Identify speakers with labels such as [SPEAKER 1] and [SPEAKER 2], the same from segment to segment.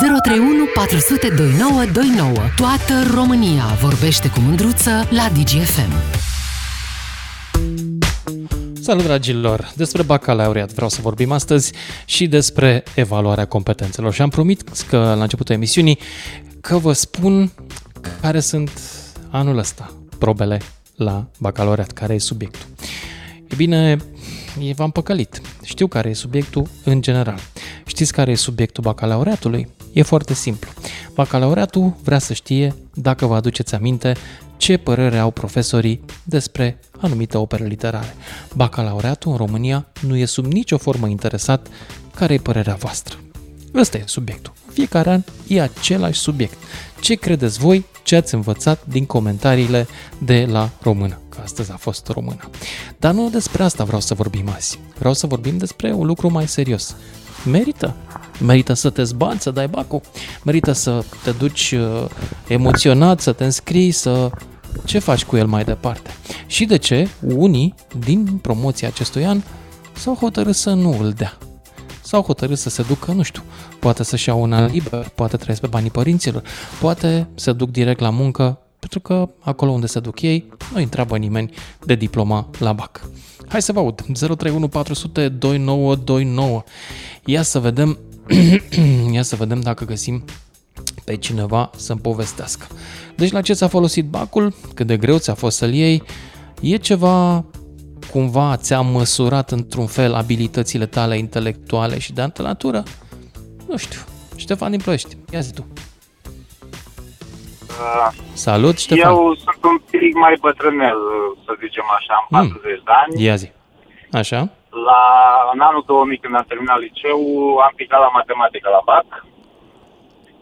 [SPEAKER 1] 031 400 2929. Toată România vorbește cu mândruță la DGFM.
[SPEAKER 2] Salut dragilor! Despre bacalaureat vreau să vorbim astăzi și despre evaluarea competențelor. Și am promit că la începutul emisiunii că vă spun care sunt anul ăsta probele la bacalaureat, care e subiectul. E bine, v-am păcălit. Știu care e subiectul în general. Știți care e subiectul bacalaureatului? E foarte simplu. Bacalaureatul vrea să știe, dacă vă aduceți aminte, ce părere au profesorii despre anumite opere literare. Bacalaureatul în România nu e sub nicio formă interesat care e părerea voastră. Ăsta e subiectul. Fiecare an e același subiect. Ce credeți voi ce ați învățat din comentariile de la română, că astăzi a fost română. Dar nu despre asta vreau să vorbim azi. Vreau să vorbim despre un lucru mai serios. Merită. Merită să te zbați, să dai bacul. Merită să te duci uh, emoționat, să te înscrii, să... Ce faci cu el mai departe? Și de ce unii din promoția acestui an s-au hotărât să nu îl dea sau hotărât să se ducă, nu știu, poate să-și iau un an liber, poate trăiesc pe banii părinților, poate se duc direct la muncă, pentru că acolo unde se duc ei, nu întreabă nimeni de diploma la BAC. Hai să vă aud, 031 400 2929. Ia să vedem, ia să vedem dacă găsim pe cineva să-mi povestească. Deci la ce ți-a folosit bacul, cât de greu ți-a fost să-l iei, e ceva cumva ți-a măsurat într-un fel abilitățile tale intelectuale și de altă natură? Nu știu. Ștefan din Ploiești, ia zi tu. Uh, Salut, Ștefan.
[SPEAKER 3] Eu sunt un pic mai bătrânel, să zicem așa, am 40 mm. de ani.
[SPEAKER 2] Ia zi. Așa?
[SPEAKER 3] La, în anul 2000, când am terminat liceu, am picat la matematică la BAC.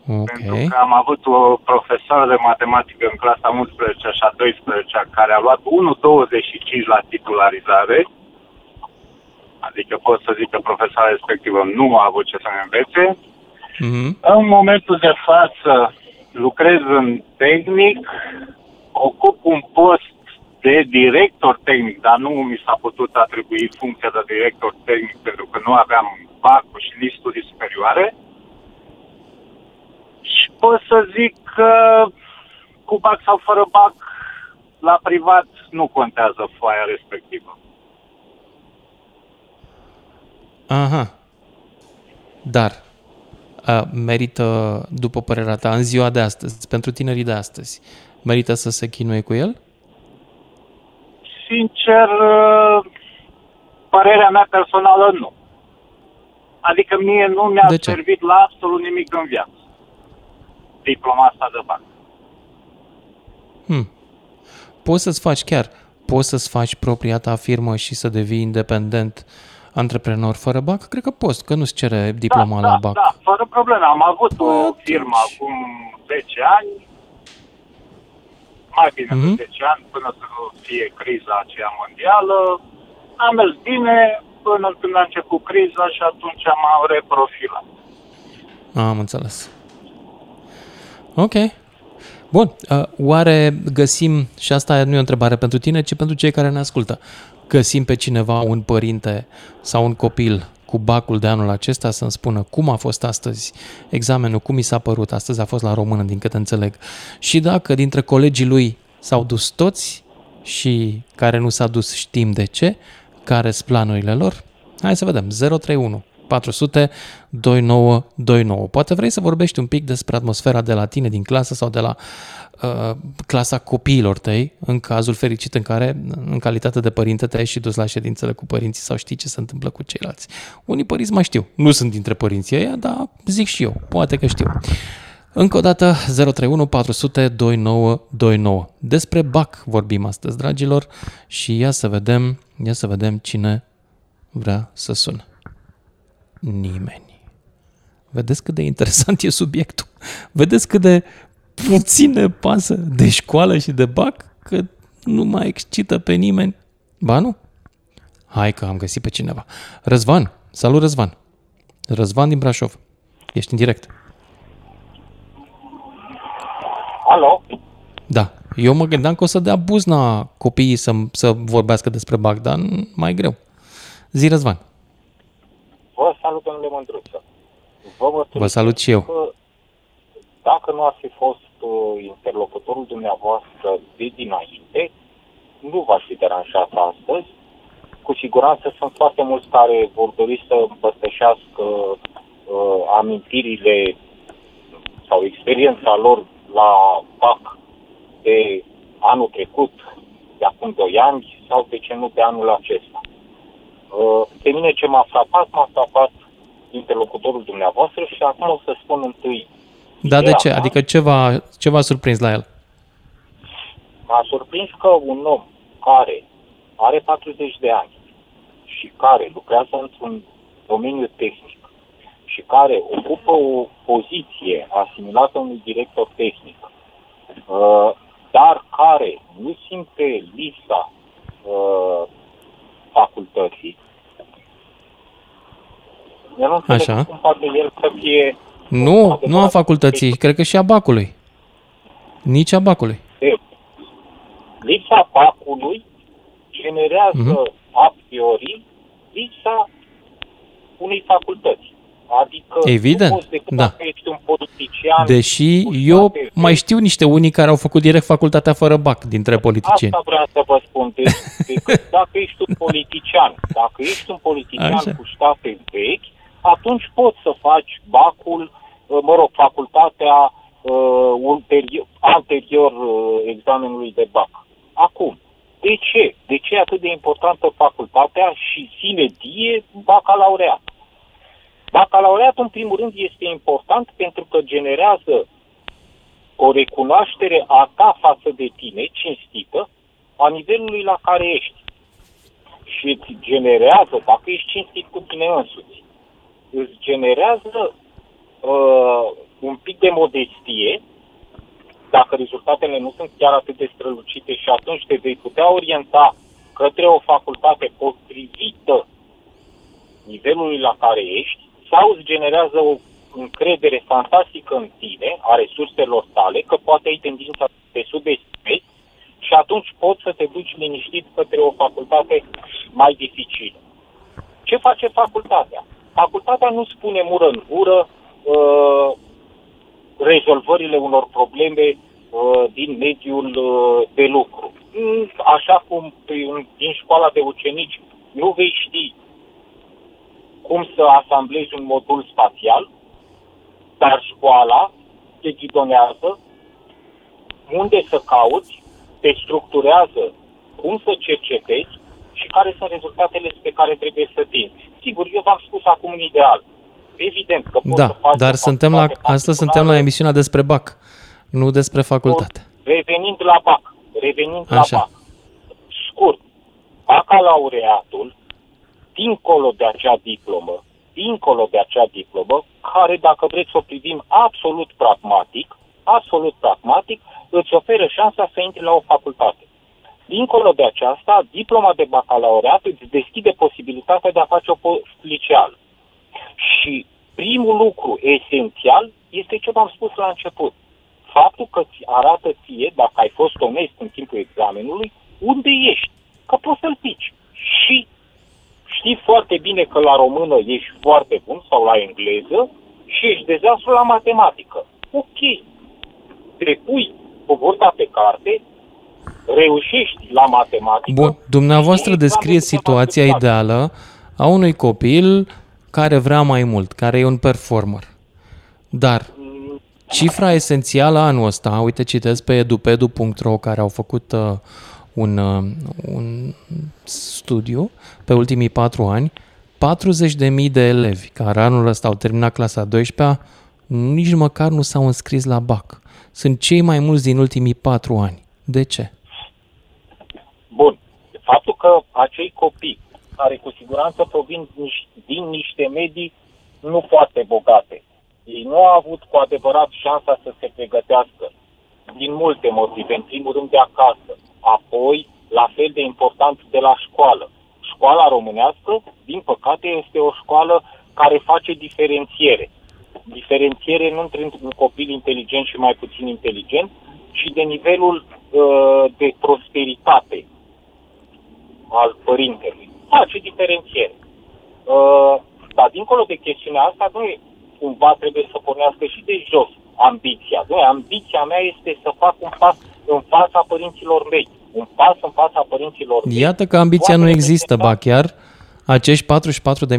[SPEAKER 3] Okay. Pentru că am avut o profesoară de matematică în clasa 11 și a 12 care a luat 1,25 la titularizare. Adică pot să zic că profesoara respectivă nu a avut ce să ne învețe. Mm-hmm. În momentul de față lucrez în tehnic, ocup un post de director tehnic, dar nu mi s-a putut atribui funcția de director tehnic pentru că nu aveam bac și nici studii superioare. Și pot să zic că cu bac sau fără bac, la privat nu contează foaia respectivă.
[SPEAKER 2] Aha. Dar a, merită, după părerea ta, în ziua de astăzi, pentru tinerii de astăzi, merită să se chinuie cu el?
[SPEAKER 3] Sincer, părerea mea personală nu. Adică mie nu mi-a servit la absolut nimic în viață diploma asta de bancă.
[SPEAKER 2] Hmm. Poți să-ți faci chiar, poți să-ți faci propria ta firmă și să devii independent antreprenor fără BAC? Cred că poți, că nu-ți cere diploma
[SPEAKER 3] da,
[SPEAKER 2] la
[SPEAKER 3] da,
[SPEAKER 2] BAC.
[SPEAKER 3] Da, fără probleme. Am avut o Atunci. firmă acum 10 ani, mai bine mm-hmm. de 10 mhm. ani, până să nu fie criza aceea mondială. Am mers bine până când a început criza și atunci am reprofilat.
[SPEAKER 2] Am înțeles. Ok. Bun. Uh, oare găsim, și asta nu e o întrebare pentru tine, ci pentru cei care ne ascultă, găsim pe cineva, un părinte sau un copil cu bacul de anul acesta să-mi spună cum a fost astăzi examenul, cum mi s-a părut, astăzi a fost la română, din câte înțeleg. Și dacă dintre colegii lui s-au dus toți și care nu s-a dus știm de ce, care sunt planurile lor, hai să vedem, 031 400 2929. Poate vrei să vorbești un pic despre atmosfera de la tine din clasă sau de la uh, clasa copiilor tăi, în cazul fericit în care, în calitate de părinte, te-ai și dus la ședințele cu părinții sau știi ce se întâmplă cu ceilalți. Unii părinți mai știu. Nu sunt dintre părinții ăia, dar zic și eu. Poate că știu. Încă o dată 031 400 2929. Despre BAC vorbim astăzi, dragilor, și ia să vedem, ia să vedem cine vrea să sună nimeni. Vedeți cât de interesant e subiectul? Vedeți cât de puține pasă de școală și de bac că nu mai excită pe nimeni? Ba nu? Hai că am găsit pe cineva. Răzvan. Salut, Răzvan. Răzvan din Brașov. Ești în direct.
[SPEAKER 3] Alo?
[SPEAKER 2] Da. Eu mă gândeam că o să dea buzna copiii să, să vorbească despre BAC, dar mai greu. Zi, Răzvan.
[SPEAKER 3] Vă salut, domnule Mândruță. Vă,
[SPEAKER 2] Vă salut și eu.
[SPEAKER 4] Dacă nu ar fi fost uh, interlocutorul dumneavoastră de dinainte, nu v-aș fi deranjat astăzi. Cu siguranță sunt foarte mulți care vor dori să împărtășească uh, amintirile sau experiența lor la PAC de anul trecut, de acum 2 ani sau de ce nu de anul acesta. Uh, pe mine ce m-a frapat, m-a frapat interlocutorul dumneavoastră și acum o să spun întâi.
[SPEAKER 2] Da, de ce? Adică ce v-a, ce v-a surprins la el?
[SPEAKER 4] M-a surprins că un om care are 40 de ani și care lucrează într-un domeniu tehnic și care ocupă o poziție asimilată unui director tehnic, uh, dar care nu simte lipsa uh, facultății, eu nu Așa. cum poate el să fie...
[SPEAKER 2] Nu, nu a facultății, cred că și a bacului. Nici a bacului.
[SPEAKER 4] Lipsa bacului generează uh-huh. a priori lipsa unei facultăți. Adică
[SPEAKER 2] Evident,
[SPEAKER 4] nu poți decât
[SPEAKER 2] da.
[SPEAKER 4] dacă ești un politician...
[SPEAKER 2] Deși eu mai știu niște unii care au făcut direct facultatea fără bac dintre politicieni.
[SPEAKER 4] Asta vreau să vă spun. Deci, decât dacă ești un politician, dacă ești un politician Așa. cu ștape vechi, atunci poți să faci bacul, uh, mă rog, facultatea uh, ulterior, anterior uh, examenului de bac. Acum, de ce? De ce e atât de importantă facultatea și sine die bacalaureat? Bacalaureatul, în primul rând, este important pentru că generează o recunoaștere a ta față de tine, cinstită, a nivelului la care ești. Și îți generează, dacă ești cinstit cu tine însuți, îți generează uh, un pic de modestie, dacă rezultatele nu sunt chiar atât de strălucite și atunci te vei putea orienta către o facultate potrivită nivelului la care ești, sau îți generează o încredere fantastică în tine, a resurselor tale, că poate ai tendința să te subestimezi și atunci poți să te duci liniștit către o facultate mai dificilă. Ce face facultatea? Facultatea nu spune mură în gură uh, rezolvările unor probleme uh, din mediul uh, de lucru. Mm, așa cum din școala de ucenici nu vei ști cum să asamblezi un modul spațial, dar școala te ghidonează unde să cauți, te structurează cum să cercetezi și care sunt rezultatele pe care trebuie să tinzi. Sigur, eu v-am spus acum un ideal. Evident că poți
[SPEAKER 2] da,
[SPEAKER 4] să faci
[SPEAKER 2] dar suntem la, astăzi suntem la emisiunea despre BAC, nu despre facultate.
[SPEAKER 4] Revenind la BAC, revenind Așa. la BAC, scurt, bacalaureatul, dincolo de acea diplomă, dincolo de acea diplomă, care, dacă vreți să o privim absolut pragmatic, absolut pragmatic, îți oferă șansa să intri la o facultate. Dincolo de aceasta, diploma de bacalaureat îți deschide posibilitatea de a face o post liceală. Și primul lucru esențial este ce v-am spus la început. Faptul că ți arată ție, dacă ai fost onest în timpul examenului, unde ești. Că poți să-l pici. Și știi foarte bine că la română ești foarte bun sau la engleză și ești dezastru la matematică. Ok. Te pui cu burta pe carte, reușești la matematică.
[SPEAKER 2] Bun, dumneavoastră descrie situația ideală a unui copil care vrea mai mult, care e un performer. Dar cifra esențială anul ăsta, uite, citesc pe edupedu.ro care au făcut uh, un, uh, un studiu pe ultimii patru ani, 40.000 de elevi care anul ăsta au terminat clasa 12 nici măcar nu s-au înscris la BAC. Sunt cei mai mulți din ultimii patru ani. De ce?
[SPEAKER 4] Bun. Faptul că acei copii care cu siguranță provin din niște medii nu foarte bogate, ei nu au avut cu adevărat șansa să se pregătească din multe motive. În primul rând de acasă, apoi, la fel de important, de la școală. Școala românească, din păcate, este o școală care face diferențiere. Diferențiere nu între un copil inteligent și mai puțin inteligent, ci de nivelul uh, de prosperitate al părintelui. Face diferențiere. Uh, dar dincolo de chestiunea asta, noi cumva trebuie să pornească și de jos ambiția. Noi, ambiția mea este să fac un pas în fața părinților mei. Un pas în fața părinților mei.
[SPEAKER 2] Iată că ambiția nu există, ba chiar acești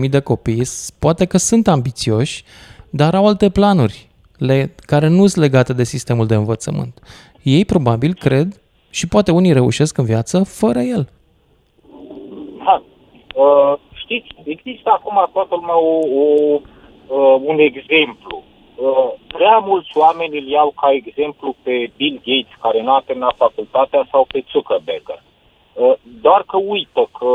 [SPEAKER 2] 44.000 de copii poate că sunt ambițioși, dar au alte planuri le, care nu sunt legate de sistemul de învățământ. Ei probabil cred și poate unii reușesc în viață fără el.
[SPEAKER 4] Ha. Uh, știți, există acum toată lumea o, o, uh, un exemplu. Uh, prea mulți oameni îl iau ca exemplu pe Bill Gates, care nu a terminat facultatea, sau pe Zuckerberg. Uh, doar că uită că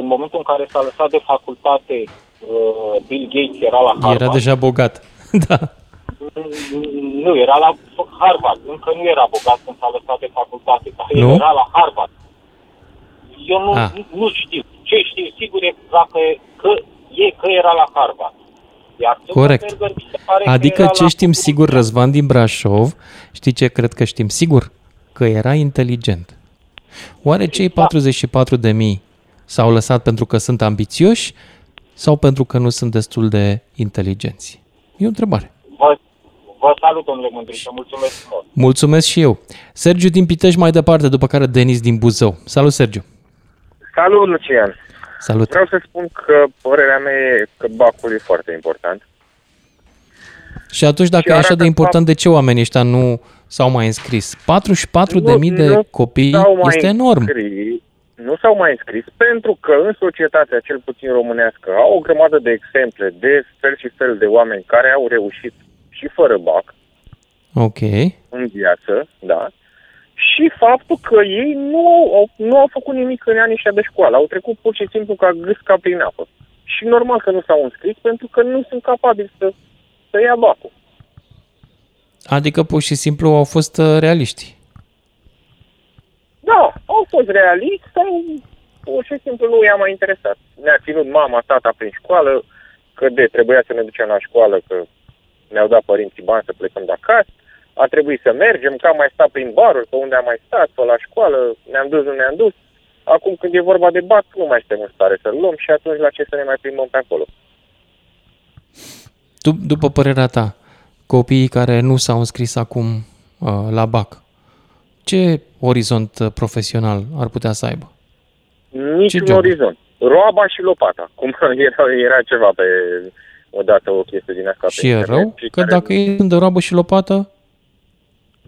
[SPEAKER 4] în momentul în care s-a lăsat de facultate, uh, Bill Gates era la Harvard.
[SPEAKER 2] Era deja bogat, da.
[SPEAKER 4] Nu, era la Harvard. Încă nu era bogat când s-a lăsat de facultate, dar nu? era la Harvard. Eu nu, ah. nu știu. Ce știu sigur e dacă, că, e că era la Harvard.
[SPEAKER 2] Iar Corect. Adică ce știm la... sigur, Răzvan din Brașov, știi ce cred că știm sigur? Că era inteligent. Oare cei 44 de mii S-au lăsat pentru că sunt ambițioși sau pentru că nu sunt destul de inteligenți? E o întrebare.
[SPEAKER 4] Vă, vă salut, domnule Mândriță, mulțumesc mult.
[SPEAKER 2] Mulțumesc și eu. Sergiu din Pitești mai departe, după care Denis din Buzău. Salut, Sergiu.
[SPEAKER 5] Salut, Lucian.
[SPEAKER 2] Salut.
[SPEAKER 5] Vreau să spun că părerea mea e că bacul e foarte important.
[SPEAKER 2] Și atunci, dacă și e așa de important, de ce oamenii ăștia nu s-au mai înscris? 44.000 de copii este enorm. Înscris,
[SPEAKER 5] nu s-au mai înscris pentru că în societatea, cel puțin românească, au o grămadă de exemple de fel și fel de oameni care au reușit și fără bac.
[SPEAKER 2] Ok.
[SPEAKER 5] În viață, da. Și faptul că ei nu au, nu au făcut nimic în anii de școală. Au trecut pur și simplu ca gâsca prin apă. Și normal că nu s-au înscris pentru că nu sunt capabili să, să ia bacul.
[SPEAKER 2] Adică pur și simplu au fost uh, realiști.
[SPEAKER 5] Da, au fost realiști sau pur și simplu nu i-a mai interesat. Ne-a ținut mama, tata prin școală, că de trebuia să ne ducem la școală, că ne-au dat părinții bani să plecăm de acasă, a trebuit să mergem, că am mai stat prin baruri, pe unde am mai stat, pe la școală, ne-am dus, nu ne-am dus. Acum când e vorba de bac, nu mai suntem în stare să-l luăm și atunci la ce să ne mai plimbăm pe acolo.
[SPEAKER 2] Tu, după părerea ta, copiii care nu s-au înscris acum uh, la BAC, ce orizont uh, profesional ar putea să aibă?
[SPEAKER 5] Niciun orizont. Roaba și lopata. Cum era, era ceva pe odată o chestie din asta.
[SPEAKER 2] Și e rău? Că care... dacă e de roabă și lopată?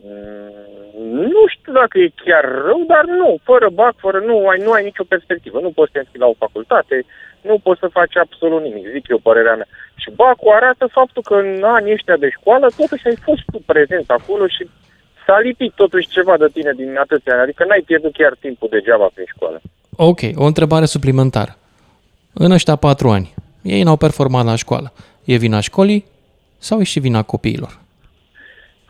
[SPEAKER 5] Mm, nu știu dacă e chiar rău, dar nu. Fără bac, fără nu ai, nu ai nicio perspectivă. Nu poți să te la o facultate, nu poți să faci absolut nimic, zic eu părerea mea. Și bacul arată faptul că în anii ăștia de școală totuși ai fost tu prezent acolo și s-a lipit totuși ceva de tine din atâția adică n-ai pierdut chiar timpul degeaba prin școală.
[SPEAKER 2] Ok, o întrebare suplimentară. În ăștia patru ani, ei n-au performat la școală. E vina școlii sau e și vina copiilor?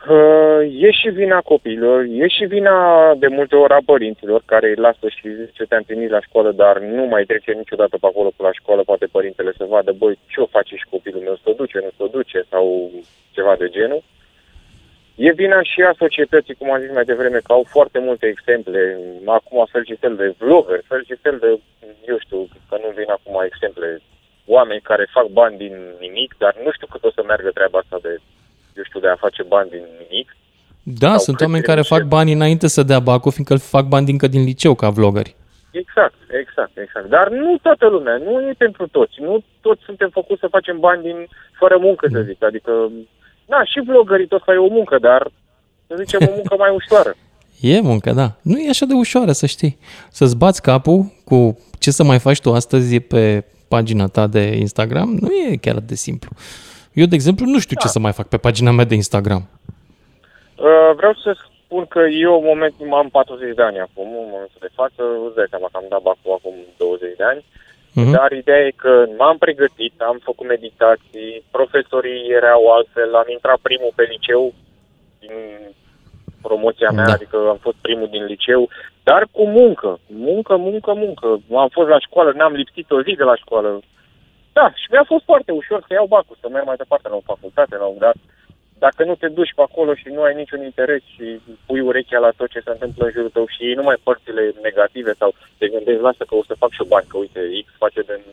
[SPEAKER 5] Uh, e și vina copiilor, e și vina de multe ori a părinților care îi lasă și zice te-am trimis la școală, dar nu mai trece niciodată pe acolo pe la școală, poate părintele să vadă, băi, ce o face și copilul meu, să duce, nu să duce sau ceva de genul. E vina și a societății, cum am zis mai devreme, că au foarte multe exemple. Acum fel și fel de vlogger, fel și fel de, eu știu, că nu vin acum exemple, oameni care fac bani din nimic, dar nu știu cât o să meargă treaba asta de, eu știu, de a face bani din nimic.
[SPEAKER 2] Da, Sau sunt oameni care fac bani înainte să dea bacul, fiindcă îl fac bani dincă din liceu ca vloggeri.
[SPEAKER 5] Exact, exact, exact. Dar nu toată lumea, nu e pentru toți. Nu toți suntem făcuți să facem bani din fără muncă, să mm. zic. Adică da, și vlogării tot e o muncă, dar să zicem o muncă mai ușoară.
[SPEAKER 2] E muncă, da. Nu e așa de ușoară, să știi. Să-ți bați capul cu ce să mai faci tu astăzi pe pagina ta de Instagram, nu e chiar de simplu. Eu, de exemplu, nu știu da. ce să mai fac pe pagina mea de Instagram.
[SPEAKER 5] Uh, vreau să spun că eu, în moment, am 40 de ani acum, în momentul de față, îți dai seama că am dat bacul acum 20 de ani. Uh, Uh-huh. Dar ideea e că m-am pregătit, am făcut meditații, profesorii erau altfel, am intrat primul pe liceu din promoția mea, da. adică am fost primul din liceu, dar cu muncă, muncă, muncă, muncă. Am fost la școală, n-am lipsit o zi de la școală. Da, și mi-a fost foarte ușor să iau bacul, să merg mai departe la o facultate, la un dat dacă nu te duci pe acolo și nu ai niciun interes și pui urechea la tot ce se întâmplă în jurul tău și ei numai părțile negative sau te gândești, lasă că o să fac și bani, că uite, X face din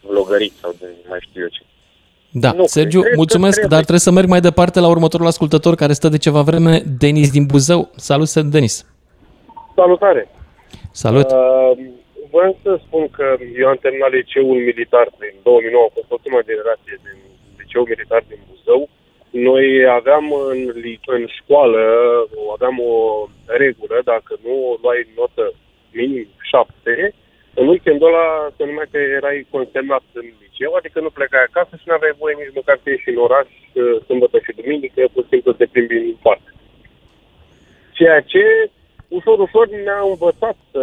[SPEAKER 5] vlogărit sau din mai știu eu ce.
[SPEAKER 2] Da, nu Sergiu, cred mulțumesc, trebuie. dar trebuie să merg mai departe la următorul ascultător care stă de ceva vreme, Denis din Buzău. Salut, Denis!
[SPEAKER 6] Salutare!
[SPEAKER 2] Salut! Uh,
[SPEAKER 6] vreau să spun că eu am terminat liceul militar prin 2009, a fost ultima generație din liceul militar din Buzău. Noi aveam în, în școală, aveam o regulă, dacă nu luai notă minim 7, în weekendul ăla se numea că erai consemnat în liceu, adică nu plecai acasă și nu aveai voie nici măcar să ieși în oraș sâmbătă și duminică, pur și simplu să te plimbi în parc. Ceea ce ușor, ușor ne-a învățat să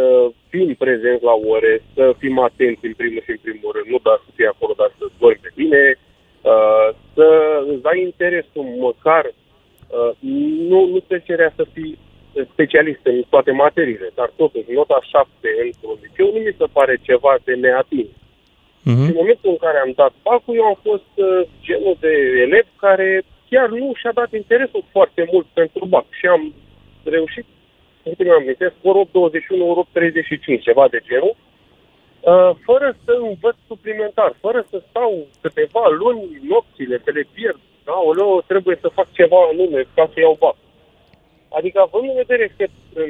[SPEAKER 6] fim prezenți la ore, să fim atenți în primul și în primul rând, nu doar să fii acolo, dar să dormi pe bine, uh, să îți dai interesul măcar, uh, nu, nu te cerea să fii specialist în toate materiile, dar totuși nota 7 într-un liceu nu mi se pare ceva de neatins. Uh-huh. în momentul în care am dat bacul, eu am fost uh, genul de elev care chiar nu și-a dat interesul foarte mult pentru bac și am reușit, uite mi-am amintesc, ori 821, ori 35, ceva de genul, uh, fără să învăț suplimentar, fără să stau câteva luni, nopțile, să le pierd. Da, oleo, trebuie să fac ceva anume ca să iau bac. Adică, având în vedere că în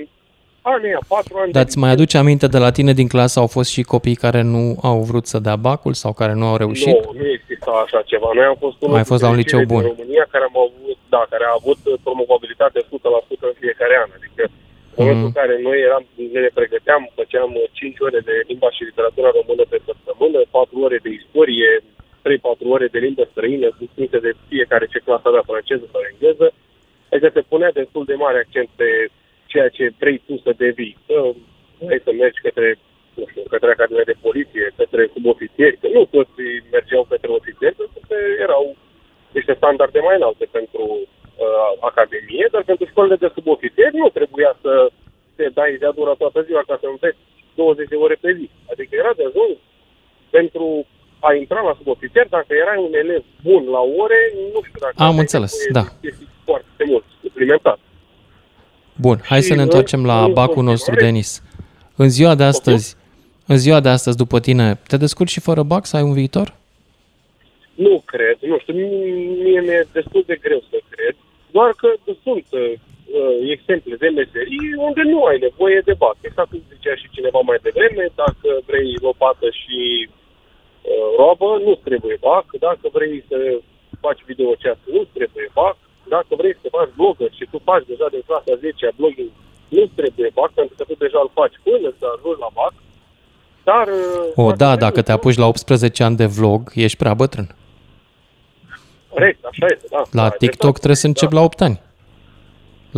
[SPEAKER 6] anii patru ani...
[SPEAKER 2] Dar îți mai aduce aminte de la tine din clasă au fost și copii care nu au vrut să dea bacul sau care nu au reușit?
[SPEAKER 6] Nu, nu exista așa ceva. Noi am fost
[SPEAKER 2] unul fost la un liceu bun.
[SPEAKER 6] În România care am avut, da, care a avut promovabilitate 100% în fiecare an. Adică în momentul mm. în care noi eram, ne pregăteam, făceam 5 ore de limba și literatura română pe săptămână, 4 ore de istorie, 3-4 ore de limbă străină, susținute de fiecare ce clasă avea franceză sau engleză, Adică se punea destul de mare accent pe ceea ce vrei tu să devii. Să, vrei să mergi către, nu știu, către Academia de Poliție, către subofițieri, că nu toți mergeau către ofițeri, pentru că erau niște standarde mai înalte pentru uh, Academie, dar pentru școlile de subofițieri nu trebuia să te dai de dură toată ziua ca să înveți 20 de ore pe zi. Adică era de ajuns pentru a intra la subofițer, dacă erai un elev bun la ore, nu știu dacă...
[SPEAKER 2] Am înțeles, da.
[SPEAKER 6] Foarte mult, suplimentar.
[SPEAKER 2] Bun, hai și să ne întoarcem la bacul nostru, Denis. În ziua de astăzi, în ziua de astăzi, după tine, te descurci și fără bac să ai un viitor?
[SPEAKER 6] Nu cred, nu știu, mie mi-e destul de greu să cred, doar că sunt uh, exemple de meserii unde nu ai nevoie de bac. Exact cum zicea și cineva mai devreme, dacă vrei lopată și Uh, robă, nu trebuie BAC. Dacă vrei să faci videochat, nu trebuie BAC. Dacă vrei să faci blogger și tu faci deja din clasa 10 a blogging, nu trebuie BAC, pentru că tu deja îl faci până să ajungi la BAC. Dar...
[SPEAKER 2] Uh, o, da, dacă te apuci la 18 ani de vlog, ești prea bătrân.
[SPEAKER 6] Corect, așa este, da.
[SPEAKER 2] La
[SPEAKER 6] da,
[SPEAKER 2] TikTok exact, trebuie să începi da. la 8 ani.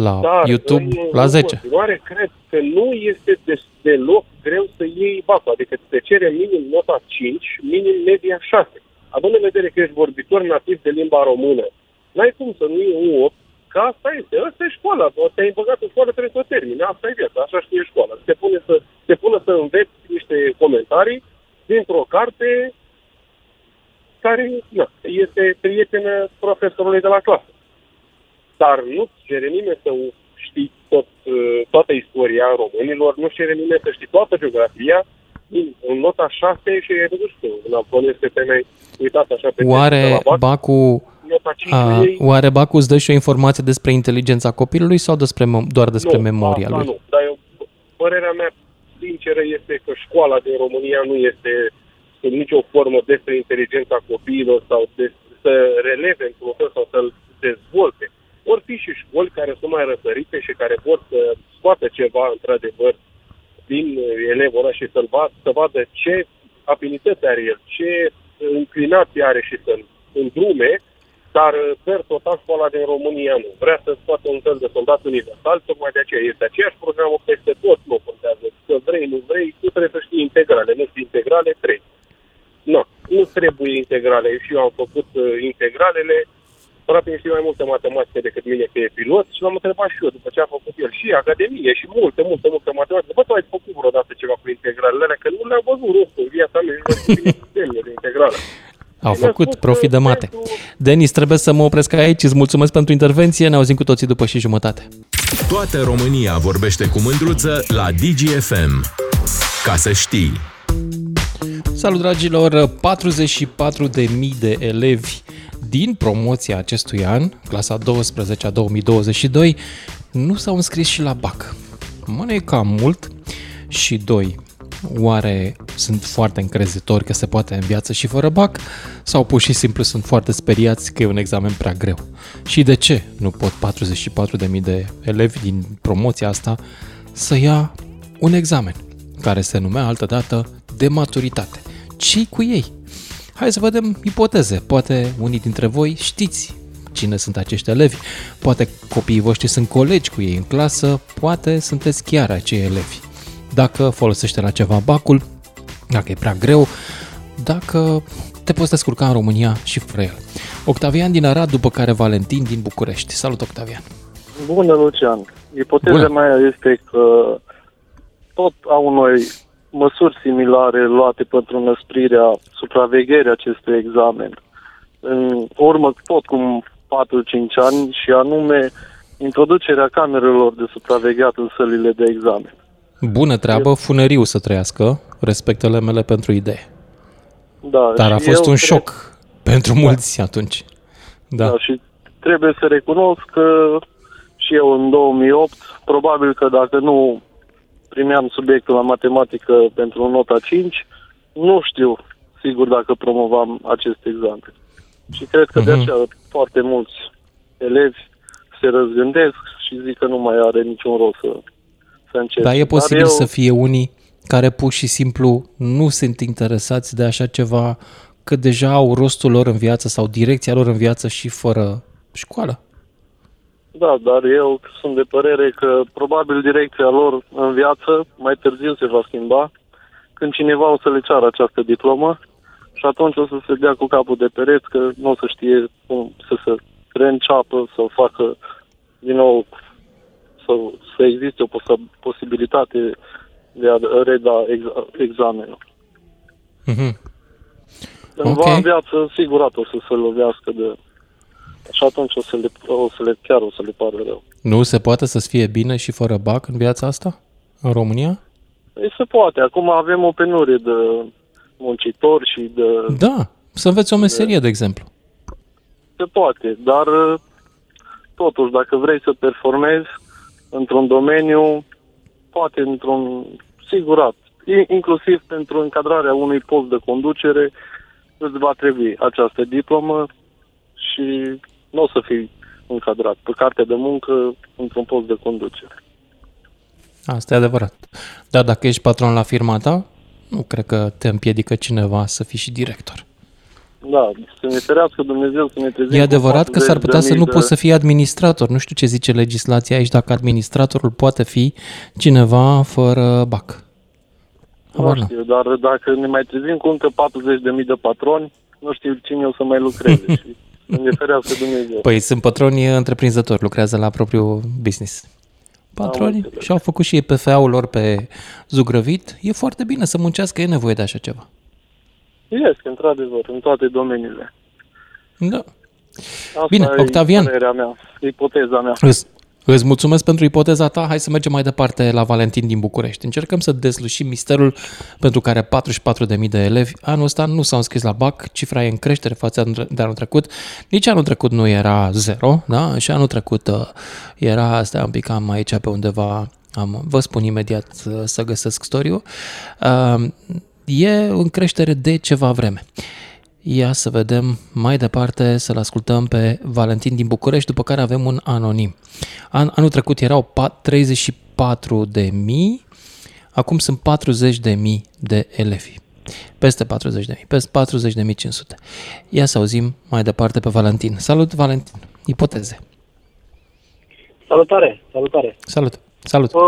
[SPEAKER 2] La Dar YouTube în, la 10. În
[SPEAKER 6] continuare, cred că nu este de, deloc greu să iei bacul. Adică te cere minim nota 5, minim media 6. Având în vedere că ești vorbitor nativ de limba română, n-ai cum să nu iei un 8, că asta este. Asta e școala. Te-ai băgat în școală, trebuie să o termine. Asta e viața. Așa știe școala. Te pune să, te pune să înveți niște comentarii dintr-o carte care na, este prietenă profesorului de la clasă. Dar nu cere nimeni să știi tot, uh, toată istoria românilor, nu cere nimeni să știi toată geografia, în nota 6 și e nu știu, în Apol este pe mai uitat așa pe
[SPEAKER 2] Oare Bac, Bacu a, oare Bacu îți dă și o informație despre inteligența copilului sau despre, doar despre
[SPEAKER 6] nu,
[SPEAKER 2] memoria lui?
[SPEAKER 6] Nu, dar eu, părerea mea sinceră este că școala din România nu este în nicio formă despre inteligența copiilor sau de, să releve într-un fel sau să-l dezvolte. Vor fi și școli care sunt mai răsărite și care pot să scoată ceva, într-adevăr, din elevul ăla și să-l va, să vadă ce abilități are el, ce înclinații are și să-l îndrume, dar per total școala din România nu. Vrea să scoată un fel de soldat universal, tocmai de aceea este aceeași programă peste tot, nu contează. Că vrei, nu vrei, tu trebuie să știi integrale. Nu știi integrale, trei. Nu, nu trebuie integrale. Și eu am făcut uh, integralele, Frate știe mai multe matematică decât mine că e pilot și l-am întrebat și eu după ce a făcut el și Academie și multe, multe, multe matematică. Bă, tu ai făcut vreodată ceva cu integralele alea, că nu le-am văzut rostul în viața mea, nu de integrală.
[SPEAKER 2] Au făcut profit de mate. Denis, trebuie să mă opresc aici. Îți mulțumesc pentru intervenție. Ne auzim cu toții după și jumătate.
[SPEAKER 7] Toată România vorbește cu mândruță la DGFM. Ca să știi.
[SPEAKER 2] Salut dragilor, 44.000 de elevi din promoția acestui an, clasa 12 a 2022, nu s-au înscris și la BAC. Mă, e cam mult. Și doi, oare sunt foarte încrezători că se poate în viață și fără BAC? Sau pur și simplu sunt foarte speriați că e un examen prea greu? Și de ce nu pot 44.000 de elevi din promoția asta să ia un examen care se numea altădată de maturitate? ce cu ei? Hai să vedem ipoteze. Poate unii dintre voi știți cine sunt acești elevi, poate copiii voștri sunt colegi cu ei în clasă, poate sunteți chiar acei elevi. Dacă folosește la ceva bacul, dacă e prea greu, dacă te poți descurca în România și fără el. Octavian din Arad, după care Valentin din București. Salut, Octavian!
[SPEAKER 8] Bună, Lucian! Ipoteza Bună. mea este că tot au noi măsuri similare luate pentru înăsprirea supravegherii acestui examen. În urmă, tot cum 4-5 ani, și anume introducerea camerelor de supravegheat în sălile de examen.
[SPEAKER 2] Bună treabă, funeriu să trăiască, respectele mele pentru idee.
[SPEAKER 8] Da,
[SPEAKER 2] Dar a fost un cred... șoc pentru da. mulți atunci. Da.
[SPEAKER 8] da, și trebuie să recunosc că și eu în 2008, probabil că dacă nu primeam subiectul la matematică pentru nota 5, nu știu sigur dacă promovam acest examen. Și cred că uh-huh. de mhm. aceea foarte mulți elevi se răzgândesc și zic că nu mai are niciun rost să, să încerce.
[SPEAKER 2] Dar e posibil Dar eu... să fie unii care pur și simplu nu sunt interesați de așa ceva, că deja au rostul lor în viață sau direcția lor în viață și fără școală.
[SPEAKER 8] Da, dar eu sunt de părere că probabil direcția lor în viață mai târziu se va schimba când cineva o să le ceară această diplomă și atunci o să se dea cu capul de pereți că nu o să știe cum să se reînceapă, să facă din nou, să, să existe o pos- posibilitate de a reda ex- examenul. Mm-hmm. În okay. viață, sigur, o să se lovească de și atunci o să le, o să le, chiar o să le pară rău.
[SPEAKER 2] Nu se poate să fie bine și fără BAC în viața asta? În România?
[SPEAKER 8] Ei, se poate. Acum avem o penurie de muncitori și de...
[SPEAKER 2] Da, să înveți o meserie, de, de exemplu.
[SPEAKER 8] Se poate, dar totuși, dacă vrei să performezi într-un domeniu, poate într-un sigurat, inclusiv pentru încadrarea unui post de conducere, îți va trebui această diplomă și nu o să fii încadrat pe carte de muncă într-un post de conducere.
[SPEAKER 2] Asta e adevărat. Dar dacă ești patron la firma ta, nu cred că te împiedică cineva să fii și director.
[SPEAKER 8] Da, să ne ferească Dumnezeu să ne trezim
[SPEAKER 2] E adevărat că s-ar putea să nu de... poți să fii administrator. Nu știu ce zice legislația aici, dacă administratorul poate fi cineva fără BAC.
[SPEAKER 8] Nu știu, dar dacă ne mai trezim cu încă 40.000 de patroni, nu știu cine o să mai lucreze. și ne ferească Dumnezeu.
[SPEAKER 2] Păi sunt patroni întreprinzători, lucrează la propriul business. Patroni și-au făcut și ei PFA-ul lor pe zugrăvit. E foarte bine să muncească, e nevoie de așa ceva.
[SPEAKER 8] Este, într-adevăr, în toate domeniile.
[SPEAKER 2] Da. Asta Bine, Octavian.
[SPEAKER 8] mea, ipoteza mea.
[SPEAKER 2] Îți mulțumesc pentru ipoteza ta. Hai să mergem mai departe la Valentin din București. Încercăm să deslușim misterul pentru care 44.000 de elevi anul ăsta nu s-au înscris la BAC. Cifra e în creștere față de anul trecut. Nici anul trecut nu era zero, da? Și anul trecut uh, era, stai un pic, am aici pe undeva, am, vă spun imediat uh, să găsesc storiu. Uh, e în creștere de ceva vreme. Ia să vedem mai departe, să-l ascultăm pe Valentin din București, după care avem un anonim. An, anul trecut erau 34 de mii, acum sunt 40 de mii de elevi. Peste 40 de mii, peste 40 de mii 500. Ia să auzim mai departe pe Valentin. Salut, Valentin. Ipoteze.
[SPEAKER 9] Salutare, salutare.
[SPEAKER 2] Salut, salut. Uh,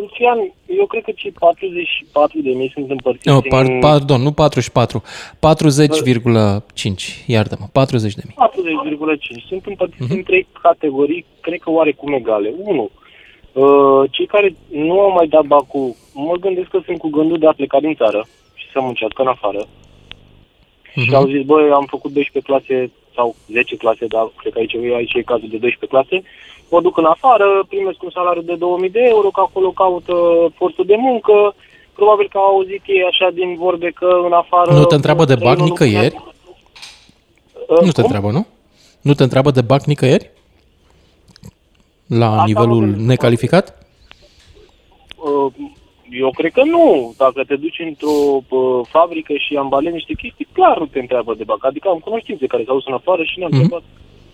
[SPEAKER 9] Lucian, eu cred că cei 44 de mii sunt împărțiți no,
[SPEAKER 2] par, în... Pardon, nu 44, 40,5, iartă-mă, 40 de mii.
[SPEAKER 9] 40,5. Sunt împărțiți uh-huh. în trei categorii, cred că oarecum egale. Unu, uh, cei care nu au mai dat bacul, mă gândesc că sunt cu gândul de a pleca din țară și să muncească în afară. Uh-huh. Și au zis, băi, am făcut 12 clase sau 10 clase, dar cred că aici, aici e cazul de 12 clase mă duc în afară, primesc un salariu de 2000 de euro, că acolo caută forță de muncă, probabil că au auzit ei așa din vorbe că în afară...
[SPEAKER 2] Nu te întreabă de bac nicăieri? Nu, nu te întreabă, nu? Nu te întreabă de bac nicăieri? La Asta nivelul necalificat?
[SPEAKER 9] Uh, eu cred că nu. Dacă te duci într-o uh, fabrică și ambalezi niște chestii, clar nu te întreabă de bac. Adică am cunoștințe care s-au dus în afară și ne-am mm-hmm. întrebat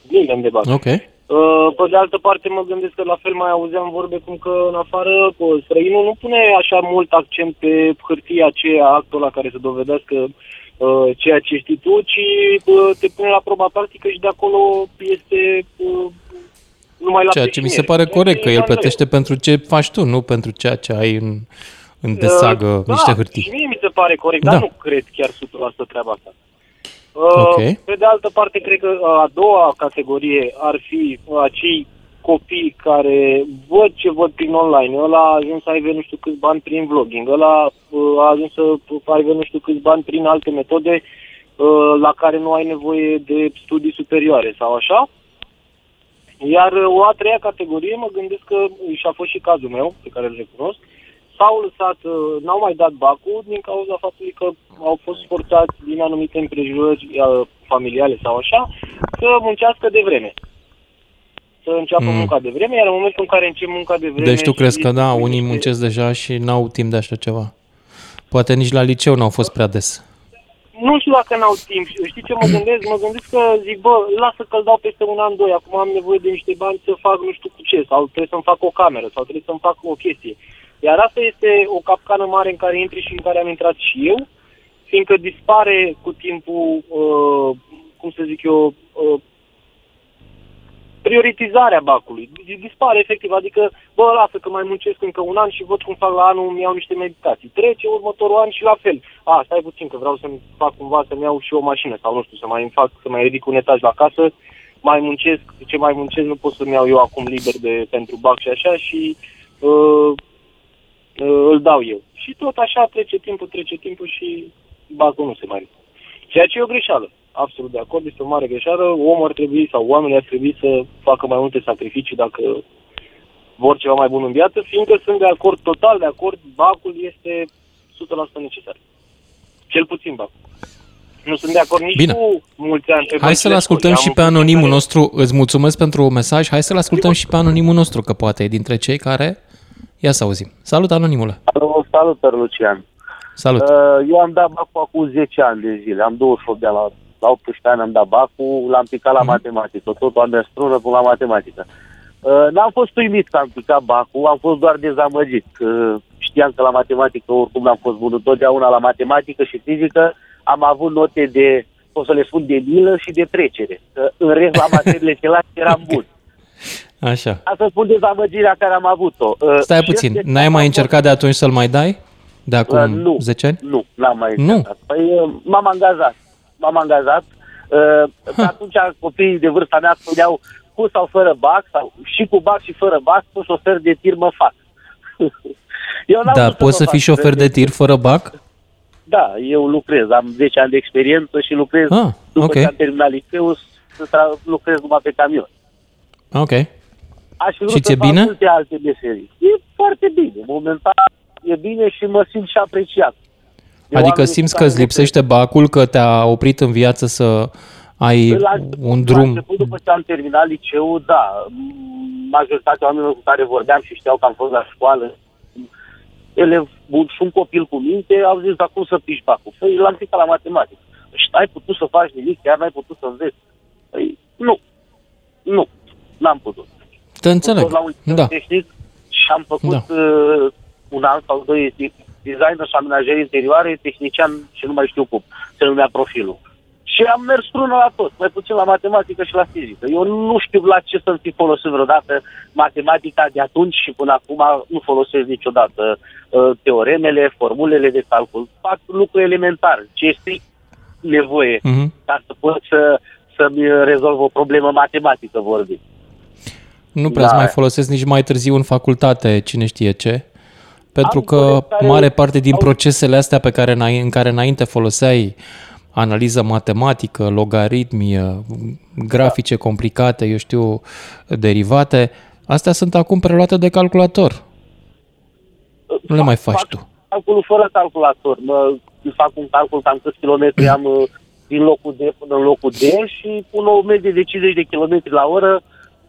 [SPEAKER 9] nimeni de bac.
[SPEAKER 2] Ok. Uh,
[SPEAKER 9] pe de altă parte mă gândesc că la fel mai auzeam vorbe cum că în afară străinul nu pune așa mult accent pe hârtia aceea, actul la care să dovedească ceea ce știi tu, ci te pune la proba practică și de acolo este numai la
[SPEAKER 2] Ceea ce mi se pare corect, că el plătește pentru ce faci tu, nu pentru ceea ce ai în, în uh, desagă uh, niște
[SPEAKER 9] da,
[SPEAKER 2] hârtii.
[SPEAKER 9] și mie mi se pare corect, da. dar nu cred chiar 100% treaba asta.
[SPEAKER 2] Uh, okay.
[SPEAKER 9] Pe de altă parte, cred că a doua categorie ar fi acei copii care văd ce văd prin online. Ăla a ajuns să aibă nu știu câți bani prin vlogging, ăla uh, a ajuns să aibă nu știu câți bani prin alte metode uh, la care nu ai nevoie de studii superioare sau așa. Iar o a treia categorie, mă gândesc că și a fost și cazul meu, pe care îl recunosc, s-au lăsat, uh, n-au mai dat bacul din cauza faptului că au fost forțați din anumite împrejurări uh, familiale sau așa, să muncească de vreme. Să înceapă mm. munca de vreme, iar în momentul în care încep munca de vreme...
[SPEAKER 2] Deci tu crezi că da, unii muncesc deja și n-au timp de așa ceva? Poate nici la liceu n-au fost prea des
[SPEAKER 9] nu știu dacă n-au timp. Știi ce mă gândesc? Mă gândesc că zic, bă, lasă că-l dau peste un an, doi. Acum am nevoie de niște bani să fac nu știu cu ce. Sau trebuie să-mi fac o cameră. Sau trebuie să-mi fac o chestie. Iar asta este o capcană mare în care intri și în care am intrat și eu, fiindcă dispare cu timpul, uh, cum să zic eu, uh, prioritizarea bacului. Dispare efectiv, adică, bă, lasă că mai muncesc încă un an și văd cum fac la anul, îmi iau niște meditații. Trece următorul an și la fel. A, stai puțin că vreau să-mi fac cumva să-mi iau și o mașină sau nu știu, să mai fac, să mai ridic un etaj la casă, mai muncesc, ce mai muncesc nu pot să-mi iau eu acum liber de, pentru bac și așa și uh, uh, îl dau eu. Și tot așa trece timpul, trece timpul și bacul nu se mai Ceea ce e o greșeală absolut de acord, este o mare greșeală. Omul ar trebui sau oamenii ar trebui să facă mai multe sacrificii dacă vor ceva mai bun în viață, fiindcă sunt de acord, total de acord, bacul este 100% necesar. Cel puțin bacul. Nu sunt de acord nici
[SPEAKER 2] Bine.
[SPEAKER 9] cu mulți ani.
[SPEAKER 2] Hai să-l ascultăm și pe anonimul care... nostru. Îți mulțumesc pentru mesaj. Hai să-l ascultăm și pe anonimul nostru, că poate e dintre cei care... Ia să auzim. Salut, anonimule!
[SPEAKER 10] Salut, salut Lucian!
[SPEAKER 2] Salut! Uh,
[SPEAKER 10] eu am dat bacul acum 10 ani de zile. Am 28 de ani la la 18 ani am dat bacul, l-am picat la mm-hmm. matematică, totul am mers strună până la matematică. Uh, n-am fost uimit că am picat bacul, am fost doar dezamăgit. Uh, știam că la matematică oricum n-am fost bun întotdeauna la matematică și fizică, am avut note de, o să le spun, de milă și de trecere. Uh, în rest, la materiile celelalte eram bun.
[SPEAKER 2] Așa.
[SPEAKER 10] Asta spun dezamăgirea care am avut-o.
[SPEAKER 2] Uh, Stai puțin, n-ai mai încercat de atunci să-l mai dai? De acum uh,
[SPEAKER 10] nu,
[SPEAKER 2] 10 ani?
[SPEAKER 10] Nu, n-am mai încercat. Nu. Păi uh, m-am angajat m-am angajat. Uh, atunci copiii de vârsta mea spuneau cu sau fără bac, sau și cu bac și fără bac, cu șofer de tir mă fac.
[SPEAKER 2] eu da, poți să, să fii șofer de tir fără bac?
[SPEAKER 10] Da, eu lucrez, am 10 ani de experiență și lucrez ah, după okay. ce am terminat liceul, să lucrez numai pe camion.
[SPEAKER 2] Ok.
[SPEAKER 10] Aș
[SPEAKER 2] fi și ți-e bine?
[SPEAKER 10] multe alte meserii. E foarte bine. Momentan e bine și mă simt și apreciat.
[SPEAKER 2] Adică simți că îți lipsește bacul, că te-a oprit în viață să ai la, un drum... La
[SPEAKER 10] început, după ce am terminat liceul, da, majoritatea oamenilor cu care vorbeam și știau că am fost la școală, elev bun și un copil cu minte, au zis, dar cum să piși bacul? Păi l-am picat la matematică. Și ai putut să faci nimic, chiar n-ai putut să înveți. Păi, nu. Nu. N-am putut.
[SPEAKER 2] Te înțeleg.
[SPEAKER 10] La un
[SPEAKER 2] da.
[SPEAKER 10] tehnic și am făcut da. uh, un an sau doi designer și amenajări interioare, tehnician și nu mai știu cum se numea profilul. Și am mers prună la tot, mai puțin la matematică și la fizică. Eu nu știu la ce să-mi fi folosit vreodată matematica de atunci și până acum nu folosesc niciodată uh, teoremele, formulele de calcul. Fac lucruri elementare, ce este nevoie uh-huh. ca să pot să, să-mi rezolv o problemă matematică vorbind.
[SPEAKER 2] Nu prea da. mai folosesc nici mai târziu în facultate, cine știe ce. Pentru că mare parte din procesele astea pe care, în care înainte foloseai analiză matematică, logaritmi, grafice da. complicate, eu știu, derivate, astea sunt acum preluate de calculator. Nu le mai faci
[SPEAKER 10] fac,
[SPEAKER 2] tu.
[SPEAKER 10] calculul fără calculator. Mă fac un calcul cam câți kilometri am uh, din locul D până în locul D și pun o medie de 50 de kilometri la oră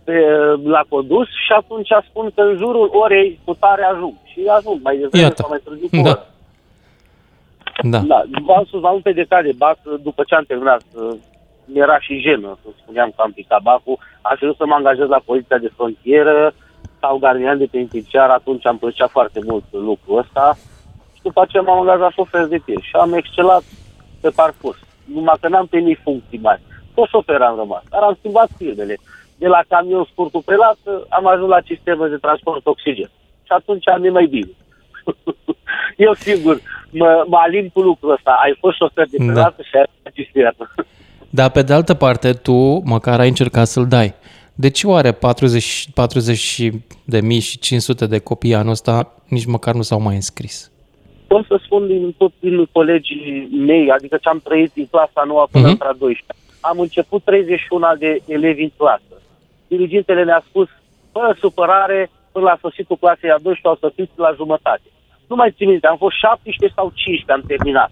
[SPEAKER 10] pe, la condus și atunci spun că în jurul orei cu tare ajung. Și ajung mai devreme sau mai târziu cu da. oră.
[SPEAKER 2] Da.
[SPEAKER 10] da. V-am spus, am pe de bac după ce am terminat. Mi-era și jenă, să spuneam că am picat bacul. Aș vrea să mă angajez la poliția de frontieră sau gardian de penitenciar, atunci am plăcea foarte mult lucrul ăsta. Și după aceea m-am angajat șofer de tir și am excelat pe parcurs. Numai că n-am primit funcții mari. Tot șofer am rămas, dar am schimbat firmele. De la camion scurtul prelat am ajuns la sistemă de transport oxigen. Și atunci am mai bine. Eu sigur, mă, mă alim cu lucrul ăsta. Ai fost șofer de da. și ai cisterna.
[SPEAKER 2] Dar pe de altă parte, tu măcar ai încercat să-l dai. De ce oare 40, 40 de mii și 500 de copii anul ăsta nici măcar nu s-au mai înscris?
[SPEAKER 10] Pot să spun din tot din colegii mei, adică ce am trăit din clasa noua până uh-huh. în 12 Am început 31 de elevi în clasă. Dirigintele ne-a spus, fără supărare, până la sfârșitul clasei a 12 au să fiți la jumătate. Nu mai țin minte, am fost 17 sau 15, am terminat.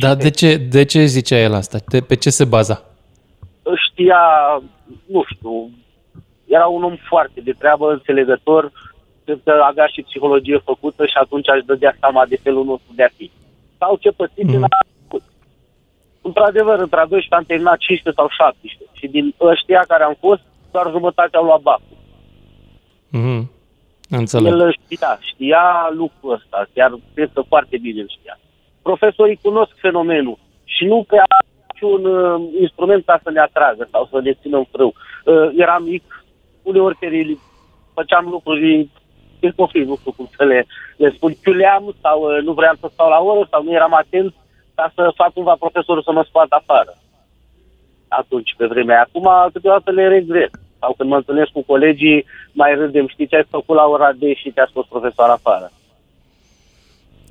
[SPEAKER 2] Dar de ce, de ce zicea el asta? De, pe ce se baza?
[SPEAKER 10] Știa, nu știu, era un om foarte de treabă, înțelegător, cred că avea și psihologie făcută și atunci aș dădea seama de felul nostru de a fi. Sau ce pățit mm. a făcut. Într-adevăr, între a 12 am terminat 15 sau 17 și din ăștia care am fost, doar jumătate au luat bacul.
[SPEAKER 2] Mm. Înțeleg.
[SPEAKER 10] El știa, știa lucrul ăsta, chiar cred că foarte bine îl știa. Profesorii cunosc fenomenul și nu pe un uh, instrument ca să ne atragă sau să ne țină în frâu. Uh, eram mic, uneori pe făceam lucruri de copii, nu știu cum să le, le spun, chiuleam sau uh, nu vreau să stau la oră sau nu eram atent ca să fac cumva profesorul să mă scoată afară. Atunci, pe vremea Acum, câteodată le regret sau când mă întâlnesc cu colegii, mai râdem, știi ce ai făcut la ora de și te-a scos profesor afară.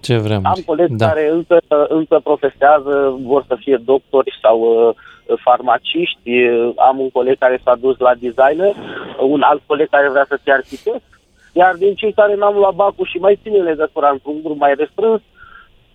[SPEAKER 2] Ce vrem.
[SPEAKER 10] Am colegi da. care încă, încă profesează, vor să fie doctori sau uh, farmaciști. Am un coleg care s-a dus la designer, un alt coleg care vrea să fie arhitect, iar din cei care n-am luat bacul și mai ține legătura într-un grup mai restrâns,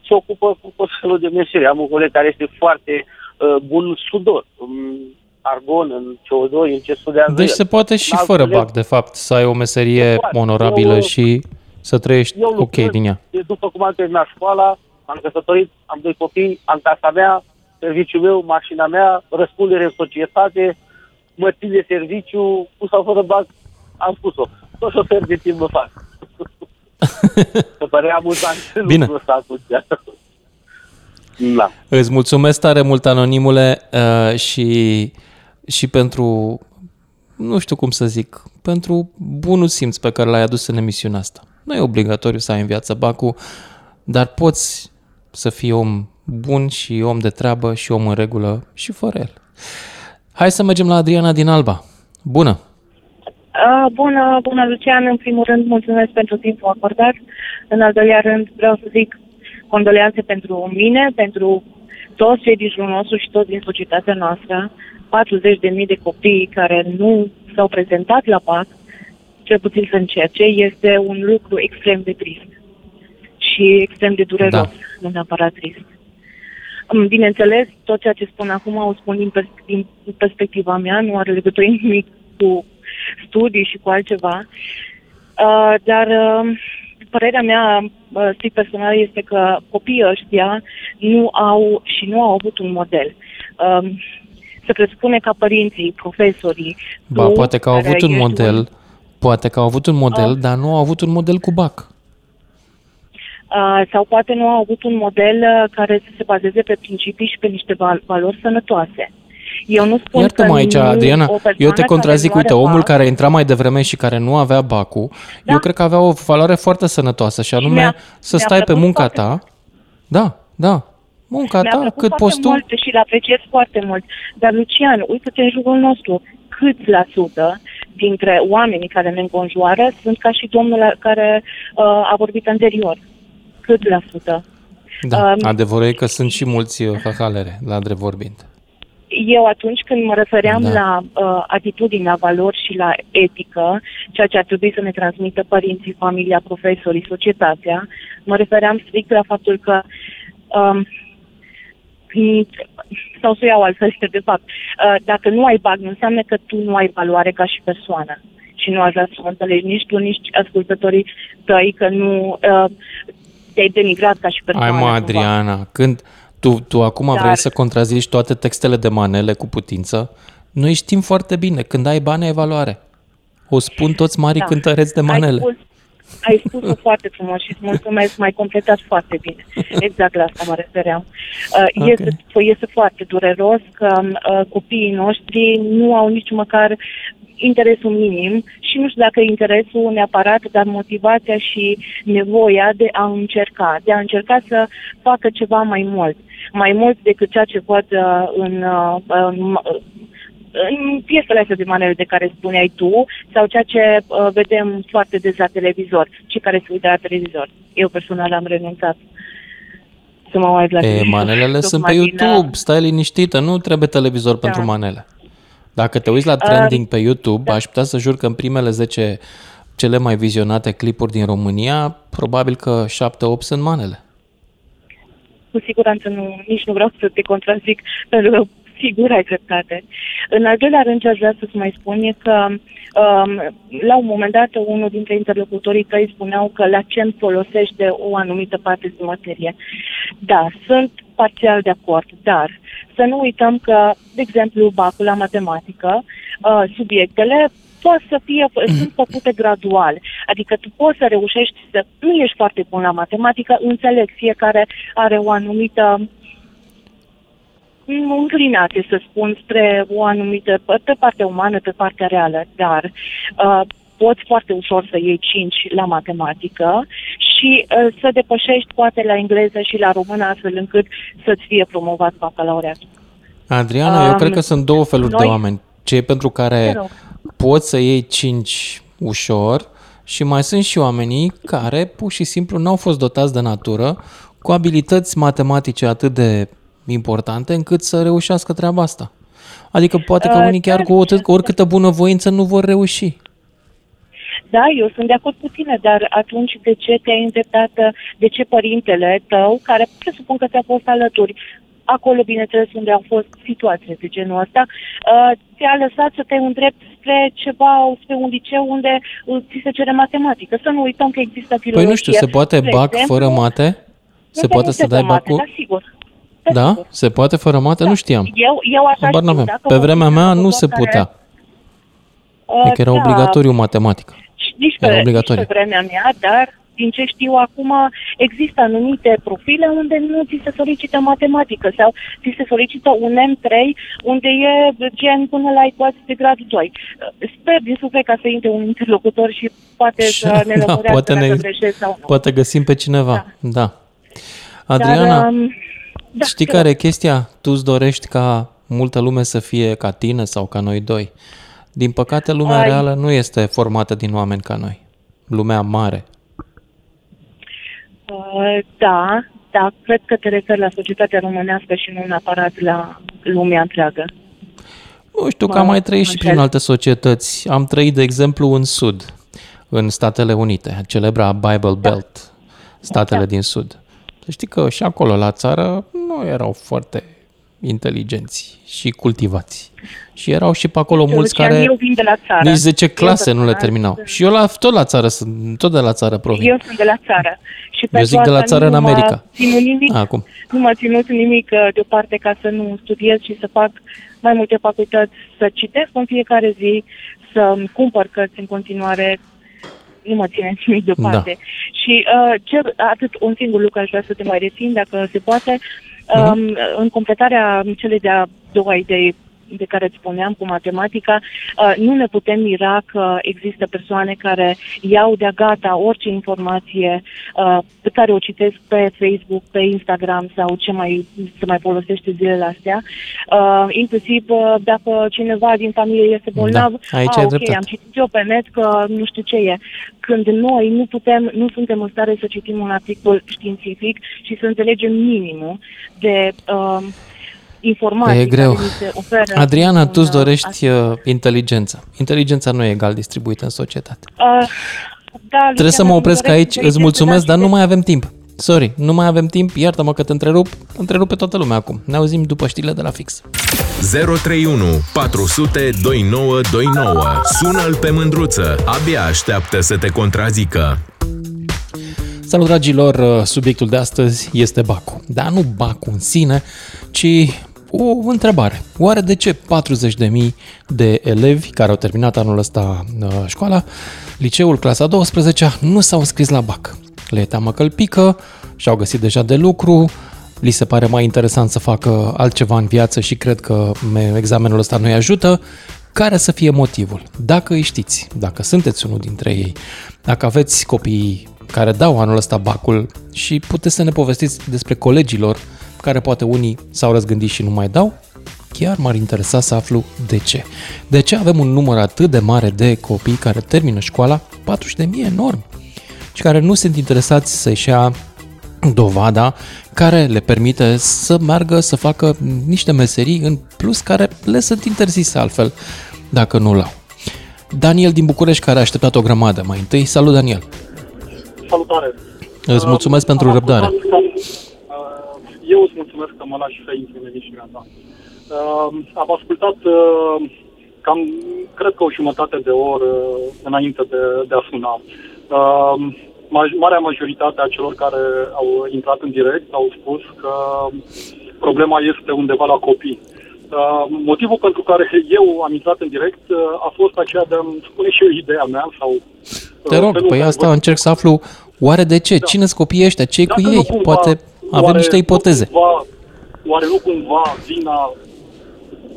[SPEAKER 10] se ocupă cu tot felul de meserii. Am un coleg care este foarte uh, bun sudor. Um, argon, în CO2, în ce studiază
[SPEAKER 2] Deci se poate și fără bac, de fapt, să ai o meserie onorabilă eu, și să trăiești eu ok din ea.
[SPEAKER 10] După cum am terminat școala, am căsătorit, am doi copii, am casa mea, serviciul meu, mașina mea, răspundere în societate, mă țin de serviciu, cu sau fără bac, am spus-o. Tot șofer de timp mă fac. Să părea amuzant
[SPEAKER 2] Bine. lucrul ăsta Da. Îți mulțumesc tare mult, Anonimule, uh, și și pentru, nu știu cum să zic, pentru bunul simț pe care l-ai adus în emisiunea asta. Nu e obligatoriu să ai în viață bacul, dar poți să fii om bun și om de treabă și om în regulă și fără el. Hai să mergem la Adriana din Alba. Bună!
[SPEAKER 11] Uh, bună, bună, Lucian. În primul rând, mulțumesc pentru timpul acordat. În al doilea rând, vreau să zic condoleanțe pentru mine, pentru toți cei din jurul nostru și toți din societatea noastră. 40.000 de copii care nu s-au prezentat la PAC, cel puțin să încerce, este un lucru extrem de trist și extrem de dureros, da. nu neapărat trist. Bineînțeles, tot ceea ce spun acum o spun din, pers- din perspectiva mea, nu are legătură nimic cu studii și cu altceva, uh, dar uh, părerea mea uh, strict personală este că copiii ăștia nu au și nu au avut un model. Uh, se presupune ca părinții, profesorii...
[SPEAKER 2] Ba, poate că au avut un model, un... poate că au avut un model, uh, dar nu au avut un model cu BAC.
[SPEAKER 11] Uh, sau poate nu au avut un model uh, care să se bazeze pe principii și pe niște val- valori sănătoase. Eu nu spun
[SPEAKER 2] Iartă-mă că aici, Adriana, eu te contrazic, uite, omul bac, care intra mai devreme și care nu avea bacul, da? eu cred că avea o valoare foarte sănătoasă și anume și să stai pe munca ta. Da, da, Munca ta, cât poți tu.
[SPEAKER 11] Mult și le apreciez foarte mult. Dar, Lucian, uite-te în jurul nostru. Cât la sută dintre oamenii care ne înconjoară sunt ca și domnul care uh, a vorbit anterior? Cât la sută?
[SPEAKER 2] Da, uh, adevărul e că sunt și mulți uh, hahalere, la drept vorbind.
[SPEAKER 11] Eu atunci când mă refeream da. la uh, atitudini, la valori și la etică, ceea ce ar trebui să ne transmită părinții, familia, profesorii, societatea, mă refeream strict la faptul că um, sau să iau altfel, de fapt, uh, dacă nu ai bag, nu înseamnă că tu nu ai valoare ca și persoană și nu aș vrea să mă înțelegi nici tu, nici ascultătorii tăi că nu uh, te-ai denigrat ca și persoană.
[SPEAKER 2] Ai mă, Adriana, cumva. când tu, tu acum Dar... vrei să contrazici toate textele de manele cu putință, noi știm foarte bine, când ai bani ai valoare. O spun toți mari da. cântăreți de manele. Ai spus,
[SPEAKER 11] ai spus-o foarte frumos și îți mulțumesc, mai completat foarte bine. Exact la asta mă refeream. Uh, okay. este, este foarte dureros că uh, copiii noștri nu au nici măcar interesul minim și nu știu dacă interesul neapărat, dar motivația și nevoia de a încerca, de a încerca să facă ceva mai mult, mai mult decât ceea ce văd uh, în, uh, în, în piesele astea de manele de care spuneai tu sau ceea ce uh, vedem foarte des la televizor, cei care se uită la televizor. Eu personal am renunțat să mă uit la
[SPEAKER 2] e, Manelele sunt pe YouTube, stai liniștită, nu trebuie televizor da. pentru manele. Dacă te uiți la trending uh, pe YouTube, da. aș putea să jur că în primele 10 cele mai vizionate clipuri din România, probabil că 7-8 sunt manele.
[SPEAKER 11] Cu siguranță nu, nici nu vreau să te contrazic, pentru că sigur ai dreptate. În al doilea rând, ce aș vrea să-ți mai spun e că um, la un moment dat unul dintre interlocutorii tăi spuneau că la ce îmi folosește o anumită parte din materie. Da, sunt parțial de acord, dar să nu uităm că, de exemplu, bacul la matematică, uh, subiectele pot să fie, mm. sunt făcute gradual. Adică tu poți să reușești să, nu ești foarte bun la matematică, înțeleg, fiecare are o anumită înclinație, să spun, spre o anumită, pe partea umană, pe partea reală, dar uh, poți foarte ușor să iei 5 la matematică și uh, să depășești poate la engleză și la română astfel încât să-ți fie promovat bacalaureatul.
[SPEAKER 2] Adriana, um, eu cred că sunt două feluri noi, de oameni. Cei pentru care poți să iei 5 ușor și mai sunt și oamenii care pur și simplu n-au fost dotați de natură cu abilități matematice atât de importante încât să reușească treaba asta. Adică poate că uh, unii chiar cu oricâtă bunăvoință nu vor reuși.
[SPEAKER 11] Da, eu sunt de acord cu tine, dar atunci de ce te-ai îndreptat, de ce părintele tău, care presupun că ți-a fost alături, acolo, bineînțeles, unde au fost situații de genul ăsta, uh, te-a lăsat să te îndrept spre ceva, spre un liceu unde uh, ți se cere matematică. Să nu uităm că există filologie.
[SPEAKER 2] Păi nu știu, se poate bac exemplu, fără mate? Se poate să dai bacul? Da,
[SPEAKER 11] sigur.
[SPEAKER 2] Da? Sigur. Se poate fără mate? Da. Nu știam.
[SPEAKER 11] Eu, eu așa știu,
[SPEAKER 2] Pe vremea mea nu se putea. Uh, adică era da. obligatoriu matematică.
[SPEAKER 11] Nici pe, nici pe vremea mea, dar din ce știu acum, există anumite profile unde nu ți se solicită matematică sau ți se solicită un M3 unde e gen până la ecuații de grad 2. Sper din suflet ca să intre un interlocutor și poate și, să ne da, poate ne, sau nu.
[SPEAKER 2] Poate găsim pe cineva, da. da. Adriana, Dar, um, da, știi care e chestia? Tu îți dorești ca multă lume să fie ca tine sau ca noi doi. Din păcate, lumea Ai... reală nu este formată din oameni ca noi. Lumea mare.
[SPEAKER 11] Uh, da, da, cred că te referi la societatea românească și nu neapărat la lumea întreagă.
[SPEAKER 2] Nu știu, că am mai trăit și prin alte societăți. Am trăit, de exemplu, în Sud, în Statele Unite, celebra Bible da. Belt, statele da. din Sud. Să știi că și acolo, la țară, nu erau foarte inteligenți și cultivați. Și erau și pe acolo deci, mulți care
[SPEAKER 11] eu vin de la țară.
[SPEAKER 2] nici 10 clase nu le terminau. Și eu la, tot la țară sunt, tot de la țară provin.
[SPEAKER 11] Eu sunt de la țară. Și
[SPEAKER 2] eu zic de la țară în America.
[SPEAKER 11] Nimic, Acum. Nu m-a ținut nimic uh, deoparte ca să nu studiez și să fac mai multe facultăți, să citesc în fiecare zi, să cumpăr cărți în continuare, nu mă ține nimic deoparte. Da. Și uh, cer atât un singur lucru aș vrea să te mai rețin, dacă se poate, Uh-huh. În completarea celei de-a doua idei de care îți spuneam cu matematica, uh, nu ne putem mira că există persoane care iau de-a gata orice informație uh, pe care o citesc pe Facebook, pe Instagram sau ce mai se mai folosește zilele astea. Uh, inclusiv dacă cineva din familie este da, bolnav,
[SPEAKER 2] da, aici ah, ok,
[SPEAKER 11] am citit eu pe net că nu știu ce e. Când noi nu putem, nu suntem în stare să citim un articol științific și să înțelegem minimul de uh, informații
[SPEAKER 2] e greu.
[SPEAKER 11] care ni se oferă.
[SPEAKER 2] Adriana, tu îți
[SPEAKER 11] un,
[SPEAKER 2] dorești uh, inteligența. Inteligența nu e egal distribuită în societate.
[SPEAKER 11] Uh, da,
[SPEAKER 2] Trebuie să mă opresc aici, îți mulțumesc, dar nu mai avem timp. Sorry, nu mai avem timp, iartă-mă că te întrerup, întrerup pe toată lumea acum. Ne auzim după știrile de la fix.
[SPEAKER 7] 031 400 2929. Sună-l pe mândruță. Abia așteaptă să te contrazică.
[SPEAKER 2] Salut dragilor, subiectul de astăzi este Bacu. Dar nu Bacu în sine, ci o întrebare. Oare de ce 40.000 de elevi care au terminat anul ăsta uh, școala, liceul clasa 12 nu s-au înscris la BAC? Le e teamă că îl pică, și-au găsit deja de lucru, li se pare mai interesant să facă altceva în viață și cred că examenul ăsta nu-i ajută, care să fie motivul? Dacă îi știți, dacă sunteți unul dintre ei, dacă aveți copii care dau anul ăsta bacul și puteți să ne povestiți despre colegilor care poate unii s-au răzgândit și nu mai dau, chiar m-ar interesa să aflu de ce. De ce avem un număr atât de mare de copii care termină școala, 40.000 enorm, și care nu sunt interesați să-și ia dovada care le permite să meargă să facă niște meserii în plus care le sunt interzise altfel dacă nu l-au. Daniel din București care a așteptat o grămadă mai întâi. Salut Daniel!
[SPEAKER 12] Salutare!
[SPEAKER 2] Îți mulțumesc uh, pentru răbdare.
[SPEAKER 12] Eu îți mulțumesc că mă lași să intru în emisiunea ta. Uh, am ascultat uh, cam, cred că o jumătate de oră înainte de, de a suna. Uh, marea majoritate a celor care au intrat în direct au spus că problema este undeva la copii. Uh, motivul pentru care eu am intrat în direct uh, a fost aceea de a-mi spune și eu ideea mea sau...
[SPEAKER 2] Uh, Te rog, păi asta văd... încerc să aflu oare de ce? Da. Cine sunt copiii ăștia? ce cu ei? Cumva, Poate avem niște ipoteze.
[SPEAKER 12] Nu cumva, oare nu cumva vina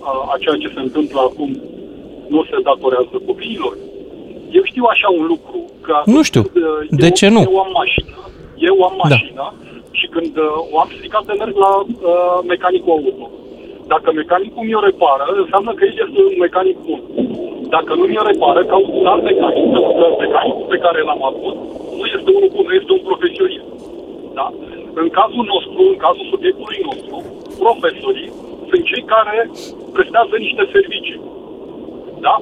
[SPEAKER 12] a, a ceea ce se întâmplă acum nu se datorează copiilor? Eu știu așa un lucru. Că
[SPEAKER 2] nu știu. De
[SPEAKER 12] eu,
[SPEAKER 2] ce nu?
[SPEAKER 12] Eu am mașină. Eu am da. mașină da. și când uh, o am stricat de merg la uh, mecanicul auto. Dacă mecanicul mi-o repară, înseamnă că el este un mecanic bun. Dacă nu mi-o repară, ca un alt mecanic, pentru că mecanicul pe care l-am avut nu este unul bun, nu este un profesionist. Da? În cazul nostru, în cazul subiectului nostru, profesorii sunt cei care prestează niște servicii. Da?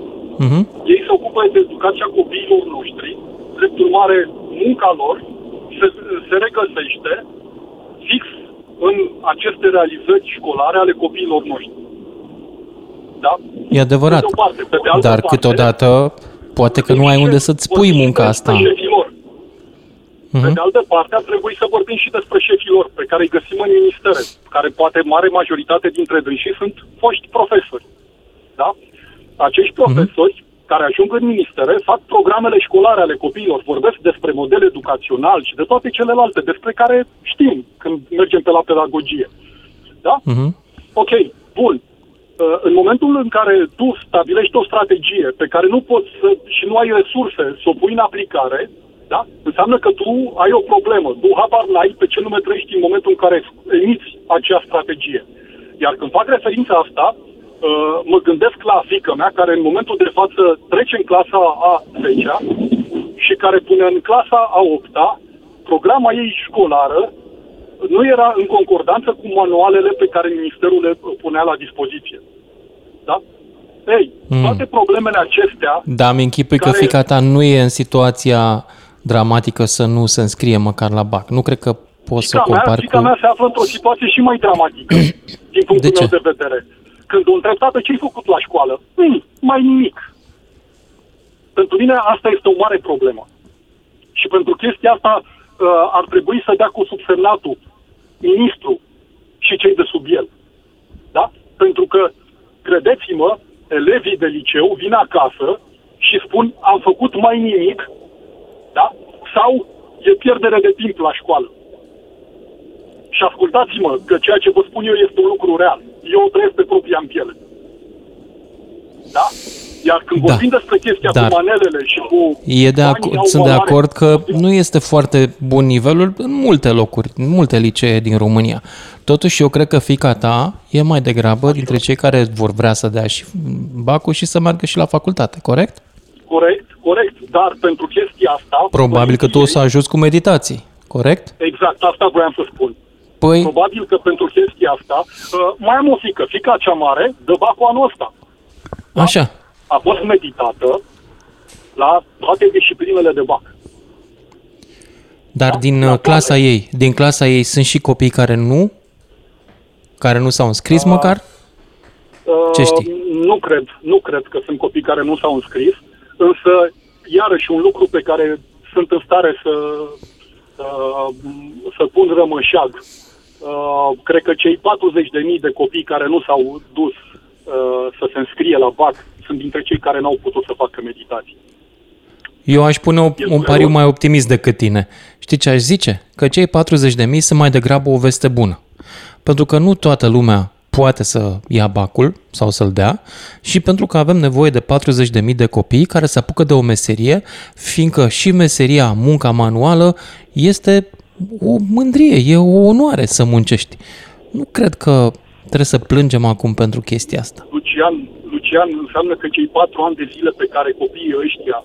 [SPEAKER 2] Uh-huh.
[SPEAKER 12] Ei se ocupă de educația copiilor noștri, drept urmare, munca lor se, se regăsește fix în aceste realizări școlare ale copiilor noștri. Da?
[SPEAKER 2] E adevărat.
[SPEAKER 12] Pe de parte, pe de altă
[SPEAKER 2] Dar
[SPEAKER 12] parte,
[SPEAKER 2] câteodată poate că nu ai unde să-ți pui munca asta.
[SPEAKER 12] Șefilor. Uh-huh. Pe de altă parte, ar trebui să vorbim și despre șefilor pe care îi găsim în ministere, care poate mare majoritate dintre dânsii sunt foști profesori. Da? acești mhm. profesori uh-huh. care ajung în ministere fac programele școlare ale copiilor, vorbesc despre model educațional și de toate celelalte despre care știm când mergem pe la pedagogie. Da?
[SPEAKER 2] Uh-huh.
[SPEAKER 12] Ok, bun. Uh, în momentul în care tu stabilești o strategie pe care nu poți să, și nu ai resurse să o pui în aplicare, da? înseamnă că tu ai o problemă. Tu habar n-ai pe ce nume trăiești în momentul în care emiți acea strategie. Iar când fac referința asta, Uh, mă gândesc la fică mea, care în momentul de față trece în clasa a 10 și care pune în clasa a 8 programa ei școlară nu era în concordanță cu manualele pe care Ministerul le punea la dispoziție. Da? Ei, mm. toate problemele acestea...
[SPEAKER 2] Da, mi închipui care... că fica ta nu e în situația dramatică să nu se înscrie măcar la BAC. Nu cred că poți să compari
[SPEAKER 12] fica cu... mea se află într-o situație și mai dramatică, din punctul de meu de vedere. Când o întreb, tată, ce ai făcut la școală? Mm, mai nimic. Pentru mine asta este o mare problemă. Și pentru chestia asta uh, ar trebui să dea cu subsemnatul ministru și cei de sub el. Da? Pentru că, credeți-mă, elevii de liceu vin acasă și spun am făcut mai nimic, da? Sau e pierdere de timp la școală. Și ascultați-mă că ceea ce vă spun eu este un lucru real eu o trăiesc pe propria în piele. Da? Iar când da. vorbim despre chestia Dar cu manelele și cu...
[SPEAKER 2] E de ac- sunt de acord că nu este foarte bun nivelul în multe locuri, în multe licee din România. Totuși, eu cred că fica ta e mai degrabă dintre cei care vor vrea să dea și bacul și să meargă și la facultate, corect?
[SPEAKER 12] Corect, corect. Dar pentru chestia asta...
[SPEAKER 2] Probabil că tu o să ajuți cu meditații, corect?
[SPEAKER 12] Exact, asta voiam să spun.
[SPEAKER 2] Păi...
[SPEAKER 12] Probabil că pentru chestia asta, uh, mai am o fică, fica cea mare, dă bacul anul ăsta.
[SPEAKER 2] Da? Așa.
[SPEAKER 12] A fost meditată la toate disciplinele de bac.
[SPEAKER 2] Dar da? din da, clasa ei, din clasa ei sunt și copii care nu? Care nu s-au înscris uh, măcar? Ce știi?
[SPEAKER 12] Uh, nu cred, nu cred că sunt copii care nu s-au înscris, însă iarăși un lucru pe care sunt în stare să, uh, să pun rămășag. Uh, cred că cei 40.000 de copii care nu s-au dus uh, să se înscrie la BAC sunt dintre cei care n-au putut să facă meditații.
[SPEAKER 2] Eu aș pune o, un pariu mai optimist decât tine. Știi ce aș zice? Că cei 40.000 sunt mai degrabă o veste bună. Pentru că nu toată lumea poate să ia bacul sau să-l dea și pentru că avem nevoie de 40.000 de copii care se apucă de o meserie, fiindcă și meseria, munca manuală, este o mândrie, e o onoare să muncești. Nu cred că trebuie să plângem acum pentru chestia asta.
[SPEAKER 12] Lucian, Lucian înseamnă că cei patru ani de zile pe care copiii ăștia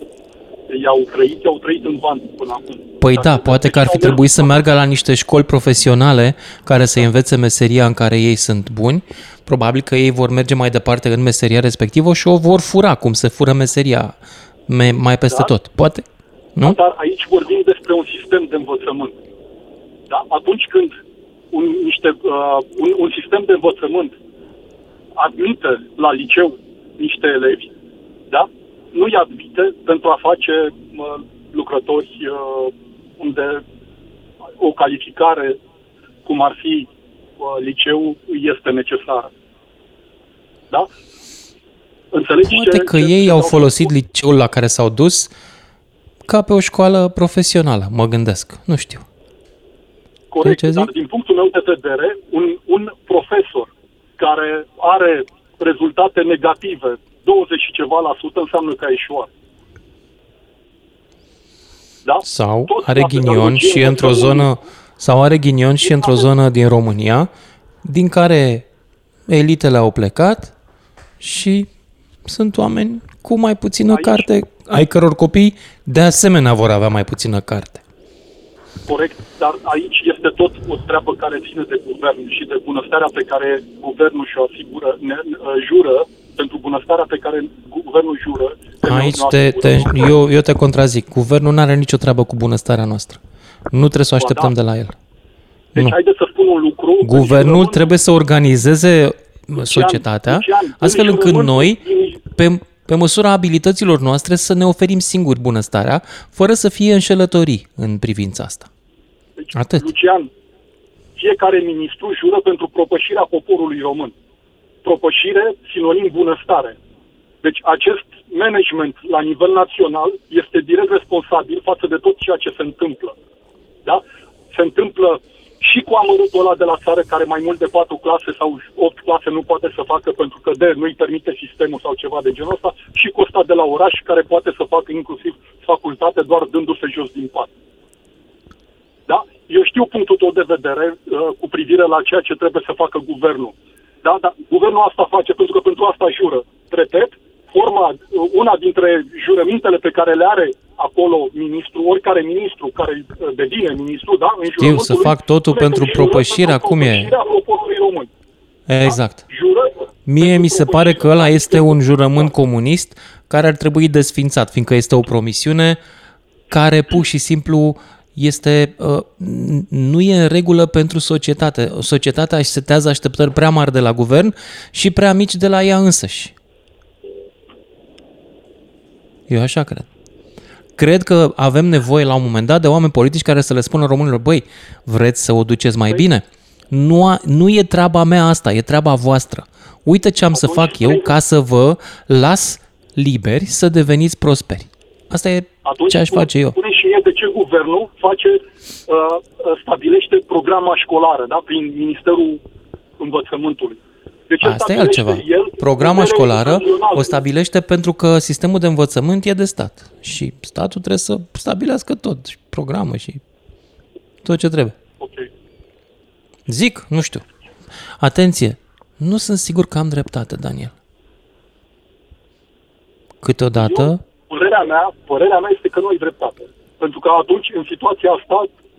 [SPEAKER 12] i-au trăit, i-au trăit în van până acum.
[SPEAKER 2] Păi da, poate că ar fi trebuit să meargă la niște școli profesionale care să învețe meseria în care ei sunt buni. Probabil că ei vor merge mai departe în meseria respectivă și o vor fura, cum se fură meseria mai peste da? tot. Poate, nu?
[SPEAKER 12] Dar aici vorbim despre un sistem de învățământ. Da? Atunci când un, niște, uh, un, un sistem de învățământ admite la liceu niște elevi, da? Nu-i admite pentru a face uh, lucrători uh, unde o calificare, cum ar fi uh, liceu, este necesară. Da?
[SPEAKER 2] Înțelegi Poate ce, că ce ei au folosit liceul la care s-au dus ca pe o școală profesională, mă gândesc. Nu știu.
[SPEAKER 12] Corect, ce dar din punctul meu de vedere, un, un profesor care are rezultate negative 20 și ceva la sută înseamnă că a ieșuat.
[SPEAKER 2] Da? Sau Tot are ghinion și într-o zonă sau are ghinion și într-o zonă din România din care elitele au plecat și sunt oameni cu mai puțină Aici. carte, ai căror copii de asemenea vor avea mai puțină carte.
[SPEAKER 12] Corect, dar aici este tot o treabă care ține de guvern și de bunăstarea pe care guvernul și-o asigură, ne, jură pentru bunăstarea pe care guvernul jură.
[SPEAKER 2] Aici te, te, eu, eu te contrazic. Guvernul nu are nicio treabă cu bunăstarea noastră. Nu trebuie să o așteptăm da. de la el.
[SPEAKER 12] Deci nu. haideți să spun un lucru.
[SPEAKER 2] Guvernul trebuie să organizeze societatea Lucian, astfel încât noi, pe, pe măsura abilităților noastre, să ne oferim singuri bunăstarea, fără să fie înșelătorii în privința asta.
[SPEAKER 12] Deci, Atât. Lucian, fiecare ministru jură pentru propășirea poporului român propășire, sinonim bunăstare. Deci acest management la nivel național este direct responsabil față de tot ceea ce se întâmplă. Da? Se întâmplă și cu amărâtul ăla de la țară care mai mult de 4 clase sau 8 clase nu poate să facă pentru că de nu-i permite sistemul sau ceva de genul ăsta și cu ăsta de la oraș care poate să facă inclusiv facultate doar dându-se jos din pat. Da? Eu știu punctul tău de vedere uh, cu privire la ceea ce trebuie să facă guvernul. Da, da, guvernul asta face pentru că pentru asta jură. Repet, forma, una dintre jurămintele pe care le are acolo ministru, oricare ministru care uh, devine ministru, da, în
[SPEAKER 2] Știu, să fac totul pentru propășirea, cum e?
[SPEAKER 12] poporului român.
[SPEAKER 2] Exact. Da? Jură Mie mi se pare că ăla este un jurământ comunist care ar trebui desfințat, fiindcă este o promisiune care pur și simplu este, uh, nu e în regulă pentru societate. Societatea își setează așteptări prea mari de la guvern și prea mici de la ea însăși. Eu așa cred. Cred că avem nevoie la un moment dat de oameni politici care să le spună românilor, băi, vreți să o duceți mai bine? Nu, a, nu e treaba mea asta, e treaba voastră. Uite ce am să fac eu ca să vă las liberi să deveniți prosperi. Asta e Atunci, ce aș face eu.
[SPEAKER 12] Spune și mie de ce guvernul face, uh, stabilește programa școlară, da, prin Ministerul Învățământului.
[SPEAKER 2] Deci Asta e altceva. El Programa școlară o stabilește pentru că sistemul de învățământ e de stat și statul trebuie să stabilească tot, și programă și tot ce trebuie.
[SPEAKER 12] Okay.
[SPEAKER 2] Zic, nu știu. Atenție, nu sunt sigur că am dreptate, Daniel. Câteodată Eu?
[SPEAKER 12] Părerea mea, părerea mea este că nu ai dreptate. Pentru că atunci, în situația asta,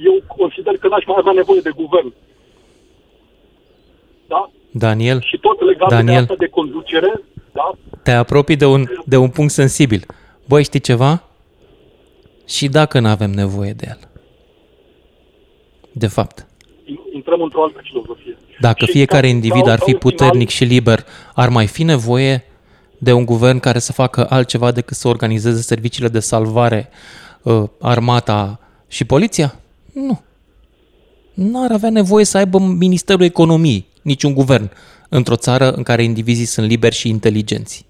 [SPEAKER 12] eu consider că n-aș mai avea nevoie de guvern. da?
[SPEAKER 2] Daniel,
[SPEAKER 12] și tot legat
[SPEAKER 2] Daniel.
[SPEAKER 12] de asta de conducere, da?
[SPEAKER 2] te apropii de un, de un punct sensibil. Băi, știi ceva? Și dacă nu avem nevoie de el. De fapt.
[SPEAKER 12] Intrăm într-o altă filozofie.
[SPEAKER 2] Dacă
[SPEAKER 12] Și
[SPEAKER 2] fiecare
[SPEAKER 12] ca-
[SPEAKER 2] individ
[SPEAKER 12] ca-
[SPEAKER 2] ar
[SPEAKER 12] ca
[SPEAKER 2] fi
[SPEAKER 12] un final-
[SPEAKER 2] puternic și liber, ar mai fi nevoie de un guvern care să facă altceva decât să organizeze serviciile de salvare, uh, armata și poliția? Nu. Nu ar avea nevoie să aibă Ministerul Economiei, niciun guvern, într-o țară în care indivizii sunt liberi și inteligenți.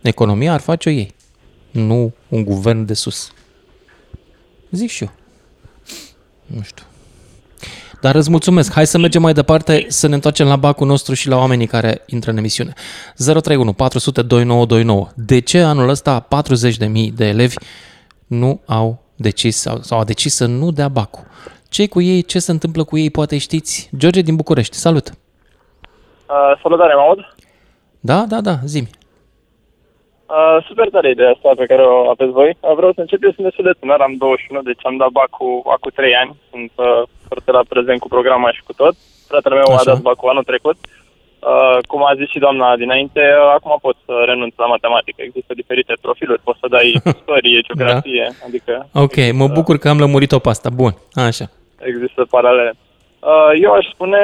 [SPEAKER 2] Economia ar face-o ei, nu un guvern de sus. Zic și eu. Nu știu. Dar îți mulțumesc. Hai să mergem mai departe, să ne întoarcem la bacul nostru și la oamenii care intră în emisiune. 031 400 2929. De ce anul ăsta 40.000 de elevi nu au decis sau, sau au decis să nu dea bacul? ce cu ei? Ce se întâmplă cu ei? Poate știți. George din București, salut!
[SPEAKER 13] Uh, salutare, mă aud?
[SPEAKER 2] Da, da, da, zi
[SPEAKER 13] Uh, super tare ideea asta pe care o aveți voi. Uh, vreau să încep, eu sunt destul de tânăr, am 21, deci am dat bacul acum 3 ani. Sunt uh, foarte la prezent cu programa și cu tot. Fratele meu
[SPEAKER 2] Așa.
[SPEAKER 13] a dat bacul anul trecut. Uh, cum a zis și doamna dinainte, uh, acum pot să renunț la matematică. Există diferite profiluri, poți să dai istorie, geografie, adică
[SPEAKER 2] Ok, mă bucur că am lămurit-o pe asta. Bun, așa.
[SPEAKER 13] există paralele. Uh, Eu aș spune,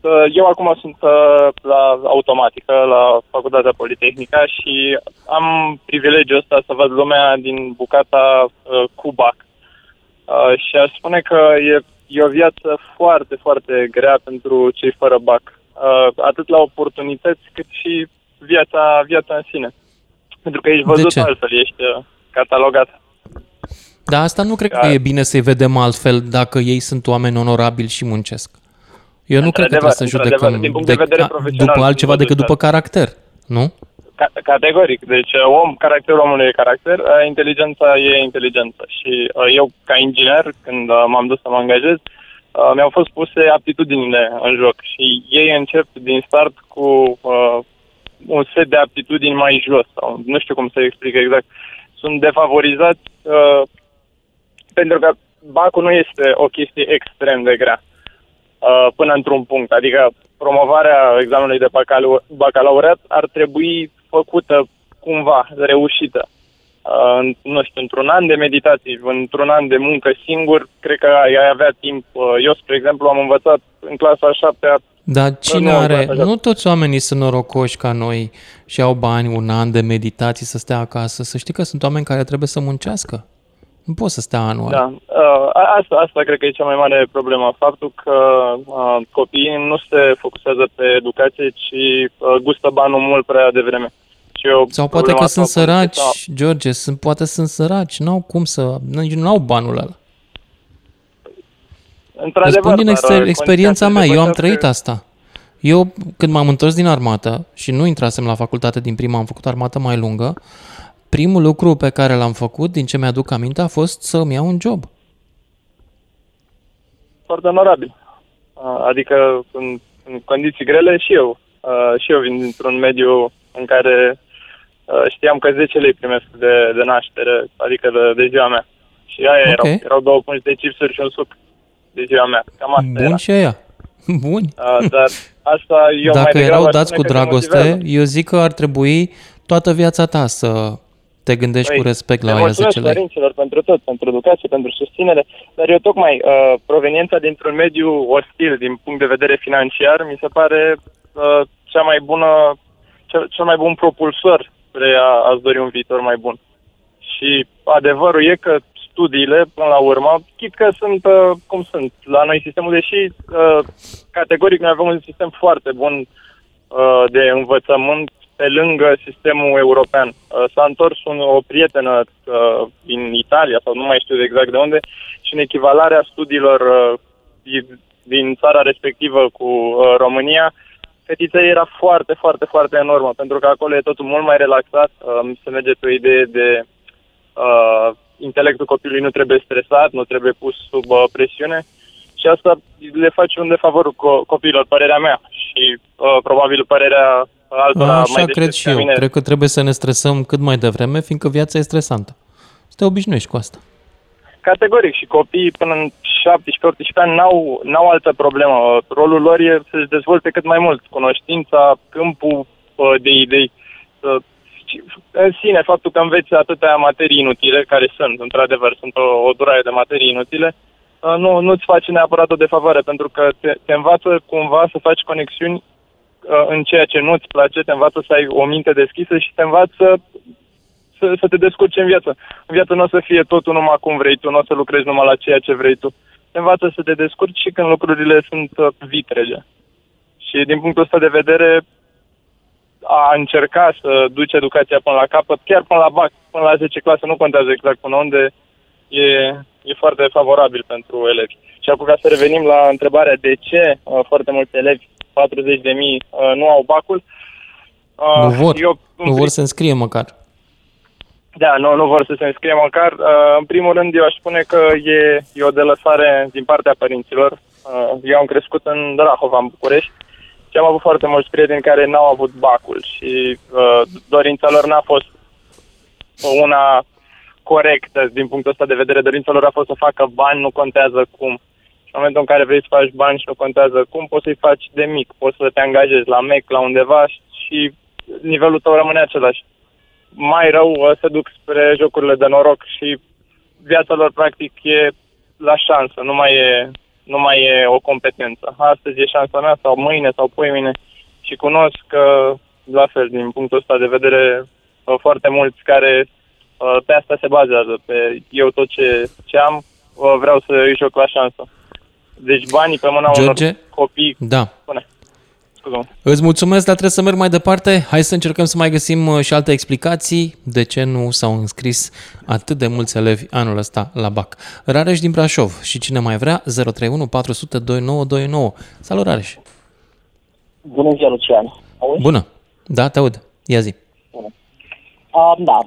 [SPEAKER 13] uh, eu acum sunt uh, la automatică, la Facultatea Politehnică și am privilegiul ăsta să văd lumea din bucata uh, cu BAC. Uh, Și aș spune că e, e o viață foarte, foarte grea pentru cei fără BAC. Uh, Atât la oportunități cât și viața, viața în sine. Pentru că ești văzut
[SPEAKER 2] ce?
[SPEAKER 13] altfel, ești uh, catalogat.
[SPEAKER 2] Dar asta nu cred că e bine să-i vedem altfel dacă ei sunt oameni onorabili și muncesc. Eu nu cred că trebuie
[SPEAKER 13] Într-adevăr,
[SPEAKER 2] să
[SPEAKER 13] într-adevăr,
[SPEAKER 2] judecăm
[SPEAKER 13] din punct de vedere
[SPEAKER 2] a-
[SPEAKER 13] profesional,
[SPEAKER 2] după
[SPEAKER 13] sunt
[SPEAKER 2] altceva decât
[SPEAKER 13] văzut
[SPEAKER 2] după caracter, nu?
[SPEAKER 13] Ca- categoric. Deci uh, om, caracterul omului e caracter, uh, inteligența e inteligență. Și uh, eu, ca inginer, când uh, m-am dus să mă angajez, uh, mi-au fost puse aptitudinile în joc și ei încep din start cu uh, un set de aptitudini mai jos sau nu știu cum să explic exact. Sunt defavorizați uh, pentru că bacul nu este o chestie extrem de grea uh, până într-un punct. Adică promovarea examenului de bacalau- bacalaureat ar trebui făcută cumva, reușită. Uh, în- nu știu, într-un an de meditații, într-un an de muncă singur, cred că ai, ai avea timp. Uh, Eu, spre exemplu, am învățat în clasa a șaptea
[SPEAKER 2] Dar cine
[SPEAKER 13] nu,
[SPEAKER 2] are...
[SPEAKER 13] așa.
[SPEAKER 2] Nu toți oamenii sunt norocoși ca noi și au bani un an de meditații să stea acasă. Să știi că sunt oameni care trebuie să muncească. Nu poți să stea anual.
[SPEAKER 13] Da, uh, a- asta, asta cred că e cea mai mare problemă. Faptul că uh, copiii nu se focusează pe educație, ci uh, gustă banul mult prea devreme. Și eu,
[SPEAKER 2] Sau poate
[SPEAKER 13] problema
[SPEAKER 2] că
[SPEAKER 13] asta
[SPEAKER 2] sunt
[SPEAKER 13] o pun-
[SPEAKER 2] săraci, George, sunt, poate sunt săraci, n-au cum să, nici nu au banul ăla.
[SPEAKER 13] Într-adevăr,
[SPEAKER 2] Răspund din
[SPEAKER 13] dar,
[SPEAKER 2] exper-
[SPEAKER 13] uh,
[SPEAKER 2] experiența
[SPEAKER 13] condiția
[SPEAKER 2] mea, eu am
[SPEAKER 13] să
[SPEAKER 2] trăit asta. Eu, când m-am întors din armată și nu intrasem la facultate din prima, am făcut armată mai lungă, primul lucru pe care l-am făcut, din ce mi-aduc aminte, a fost să-mi iau un job.
[SPEAKER 13] foarte onorabil. Uh, Adică în, în condiții grele și eu. Uh, Și eu vin dintr-un mediu în care uh, știam că 10 lei primesc de, de naștere, adică de, de ziua mea. Și aia
[SPEAKER 2] Ok.
[SPEAKER 13] erau, erau două pungi de chipsuri și un suc de ziua mea. Cam asta
[SPEAKER 2] Bun
[SPEAKER 13] era.
[SPEAKER 2] și aia. Buni.
[SPEAKER 13] Uh, dar asta eu mai
[SPEAKER 2] Dacă
[SPEAKER 13] degrabă
[SPEAKER 2] erau
[SPEAKER 13] aș
[SPEAKER 2] dați
[SPEAKER 13] spune
[SPEAKER 2] cu
[SPEAKER 13] că te
[SPEAKER 2] dragoste,
[SPEAKER 13] motivează.
[SPEAKER 2] eu zic că ar trebui toată viața ta să te gândești
[SPEAKER 13] Păi,
[SPEAKER 2] cu respect la
[SPEAKER 13] le
[SPEAKER 2] aia
[SPEAKER 13] mulțumesc
[SPEAKER 2] 10 lei.
[SPEAKER 13] părinților pentru tot, pentru educație, pentru susținere, dar eu tocmai uh, proveniența dintr-un mediu ostil din punct de vedere financiar mi se pare uh, cea mai bună, cel, cel mai bun propulsor spre a, a-ți dori un viitor mai bun. Și adevărul e că studiile, până la urmă, chit că sunt uh, cum sunt la noi sistemul, deși uh, categoric noi avem un sistem foarte bun uh, de învățământ pe lângă sistemul european. Uh, S-a întors un, o prietenă uh, din Italia, sau nu mai știu exact de unde, și în echivalarea studiilor uh, di- din țara respectivă cu uh, România, fetița ei era foarte, foarte, foarte enormă, pentru că acolo e totul mult mai relaxat, uh, se merge pe o idee de uh, intelectul copilului nu trebuie stresat, nu trebuie pus sub uh, presiune și asta le face un defavor co- copiilor, părerea mea și uh, probabil părerea altora mai
[SPEAKER 2] Așa cred
[SPEAKER 13] deștepți
[SPEAKER 2] și
[SPEAKER 13] ca
[SPEAKER 2] eu.
[SPEAKER 13] mine.
[SPEAKER 2] Cred că trebuie să ne stresăm cât mai devreme, fiindcă viața e stresantă. Să te obișnuiești cu asta.
[SPEAKER 13] Categoric și copiii până în, și 17-18 ani n-au, n-au altă problemă. Rolul lor e să-și dezvolte cât mai mult cunoștința, câmpul uh, de idei. În sine, faptul că înveți atâtea materii inutile, care sunt, într-adevăr, sunt o, o durare de materii inutile, uh, nu, nu-ți face neapărat o defavoare, pentru că te, te învață cumva să faci conexiuni în ceea ce nu-ți place, te învață să ai o minte deschisă și te învață să, să te descurci în viață. În viață nu o să fie totul numai cum vrei tu, nu o să lucrezi numai la ceea ce vrei tu. Te învață să te descurci și când lucrurile sunt uh, vitrege. Și din punctul ăsta de vedere, a încerca să duci educația până la capăt, chiar până la BAC, până la 10 clase, nu contează exact până unde, e, e foarte favorabil pentru elevi. Și acum ca să revenim la întrebarea de ce uh, foarte mulți elevi, 40 de mii, uh, nu au bacul.
[SPEAKER 2] Uh, nu vor, eu, nu vor să înscrie măcar.
[SPEAKER 13] Da, nu, nu vor să se înscrie măcar. Uh, în primul rând, eu aș spune că e, e o delăsare din partea părinților. Uh, eu am crescut în Drahova, în București, și am avut foarte mulți prieteni care n-au avut bacul și uh, dorința lor n-a fost una corectă din punctul ăsta de vedere. Dorința lor a fost să facă bani, nu contează cum. Și în momentul în care vrei să faci bani și nu contează cum, poți să-i faci de mic. Poți să te angajezi la MEC, la undeva și nivelul tău rămâne același mai rău se duc spre jocurile de noroc și viața lor practic e la șansă, nu mai e, nu mai e o competență. Astăzi e șansa mea sau mâine sau mine și cunosc că la fel din punctul ăsta de vedere foarte mulți care pe asta se bazează, pe eu tot ce, ce am vreau să îi joc la șansă. Deci banii pe mâna George? unor copii.
[SPEAKER 2] Da. Spune scuze Îți mulțumesc, dar trebuie să merg mai departe. Hai să încercăm să mai găsim uh, și alte explicații de ce nu s-au înscris atât de mulți elevi anul ăsta la BAC. Rareș din Brașov și cine mai vrea, 031 400 2929. Salut, Rareș!
[SPEAKER 14] Bună ziua, Lucian!
[SPEAKER 2] Auzi? Bună! Da, te aud. Ia zi.
[SPEAKER 14] Bună. Uh, da,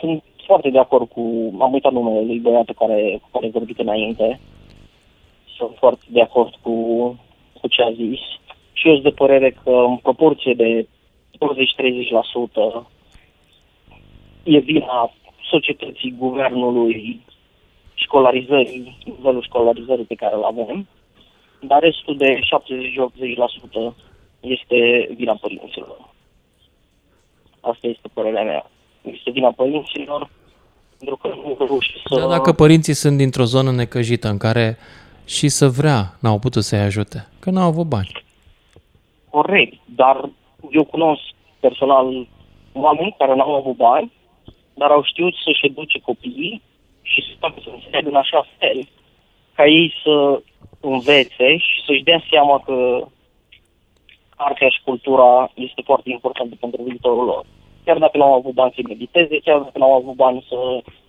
[SPEAKER 14] sunt foarte de acord cu... Am uitat numele lui băiatul care, care a vorbit înainte. Sunt foarte de acord cu, cu ce a zis și eu sunt de părere că în proporție de 20-30% e vina societății, guvernului, școlarizării, nivelul școlarizării pe care îl avem, dar restul de 70-80% este vina părinților. Asta este părerea mea. Este vina părinților pentru că nu reușesc să...
[SPEAKER 2] Dar dacă părinții sunt dintr-o zonă necăjită în care și să vrea n-au putut să-i ajute, că n-au avut bani
[SPEAKER 14] corect, dar eu cunosc personal oameni care n-au avut bani, dar au știut să-și educe copiii și să facă să înțeleagă în așa fel ca ei să învețe și să-și dea seama că artea și cultura este foarte importantă pentru viitorul lor. Chiar dacă nu au avut bani să mediteze, chiar dacă nu au avut bani să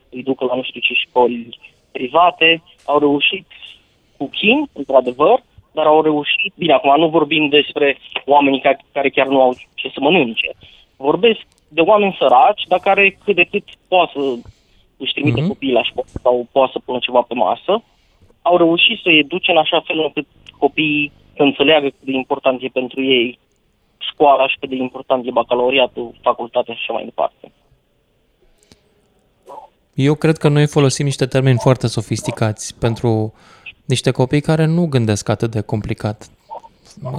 [SPEAKER 14] îi ducă la nu știu ce școli private, au reușit cu chin, într-adevăr, dar au reușit. Bine, acum nu vorbim despre oamenii care, care chiar nu au ce să mănânce. Vorbesc de oameni săraci, dar care cât de cât poate să își trimite mm-hmm. copiii la școală sau poate să pună ceva pe masă, au reușit să educe în așa fel încât copiii să înțeleagă cât de important e pentru ei școala și cât de important e bacalaureatul, facultatea și așa mai departe.
[SPEAKER 2] Eu cred că noi folosim niște termeni foarte sofisticați pentru niște copii care nu gândesc atât de complicat.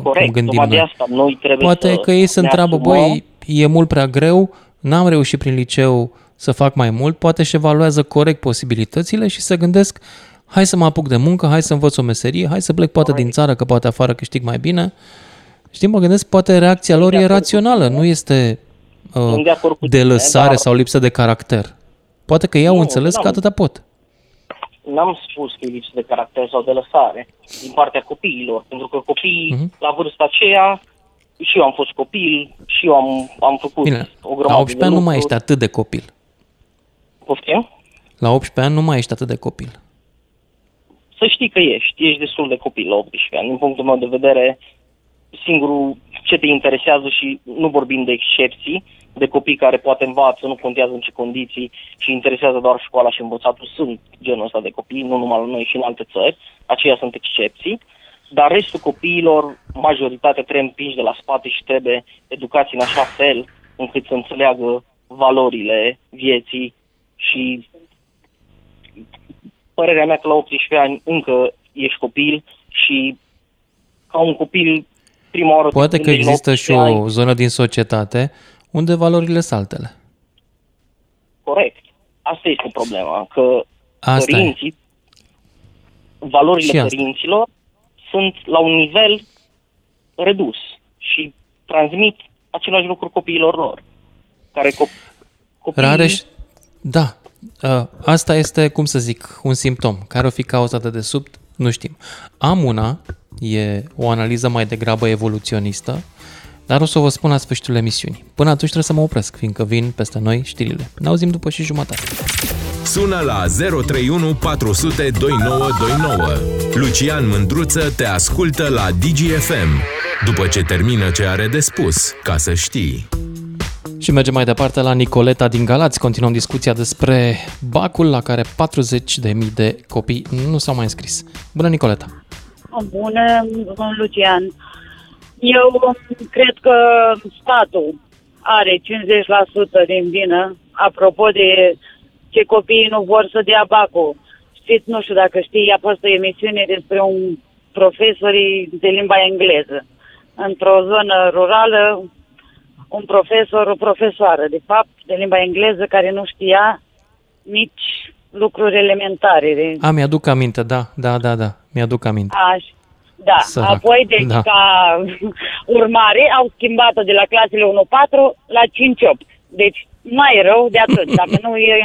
[SPEAKER 14] Corect, cum gândim noi. asta noi trebuie
[SPEAKER 2] Poate
[SPEAKER 14] să
[SPEAKER 2] că ei se întreabă, băi, e mult prea greu, n-am reușit prin liceu să fac mai mult, poate și evaluează corect posibilitățile și să gândesc, hai să mă apuc de muncă, hai să învăț o meserie, hai să plec poate corect. din țară, că poate afară câștig mai bine. Știi, mă gândesc, poate reacția lor e rațională, nu este uh, de, de lăsare dar... sau lipsă de caracter. Poate că ei au înțeles că atâta pot
[SPEAKER 14] n-am spus că e lipsă de caracter sau de lăsare din partea copiilor, pentru că copiii uh-huh. la vârsta aceea și eu am fost copil, și eu am, am făcut Bine, o grămadă
[SPEAKER 2] la 18 ani nu mai ești atât de copil.
[SPEAKER 14] Poftim?
[SPEAKER 2] La 18 ani nu mai ești atât de copil.
[SPEAKER 14] Să știi că ești, ești destul de copil la 18 ani. Din punctul meu de vedere, singurul ce te interesează și nu vorbim de excepții, de copii care poate învață, nu contează în ce condiții și interesează doar școala și învățatul, sunt genul ăsta de copii, nu numai la noi și în alte țări, aceia sunt excepții, dar restul copiilor, majoritatea trebuie împinși de la spate și trebuie educați în așa fel încât să înțeleagă valorile vieții și părerea mea că la 18 ani încă ești copil și ca un copil prima oară...
[SPEAKER 2] Poate că există și o ani. zonă din societate unde valorile sunt altele.
[SPEAKER 14] Corect. Asta este problema, că asta părinții, e. valorile și părinților sunt la un nivel redus și transmit același lucru copiilor lor. Care co-
[SPEAKER 2] copiii... Rareș, da, ă, asta este, cum să zic, un simptom. Care o fi cauza de desubt? Nu știm. Am una, e o analiză mai degrabă evoluționistă, dar o să vă spun la sfârșitul emisiunii. Până atunci trebuie să mă opresc, fiindcă vin peste noi știrile. Ne auzim după și jumătate.
[SPEAKER 7] Sună la 031 400 2929. Lucian Mândruță te ascultă la DGFM. După ce termină ce are de spus, ca să știi.
[SPEAKER 2] Și mergem mai departe la Nicoleta din Galați. Continuăm discuția despre bacul la care 40.000 de copii nu s-au mai înscris. Bună, Nicoleta!
[SPEAKER 15] Bună, Lucian! Eu cred că statul are 50% din vină, apropo de ce copiii nu vor să dea bacul. Știți, nu știu dacă știi, a fost o emisiune despre un profesor de limba engleză. Într-o zonă rurală, un profesor, o profesoară, de fapt, de limba engleză, care nu știa nici lucruri elementare. De...
[SPEAKER 2] A, mi-aduc aminte, da, da, da, da, mi-aduc aminte.
[SPEAKER 15] Aș, da, Sărac. apoi, deci, da. ca urmare, au schimbat-o de la clasele 1-4 la 5-8. Deci, mai rău de atât, dacă nu e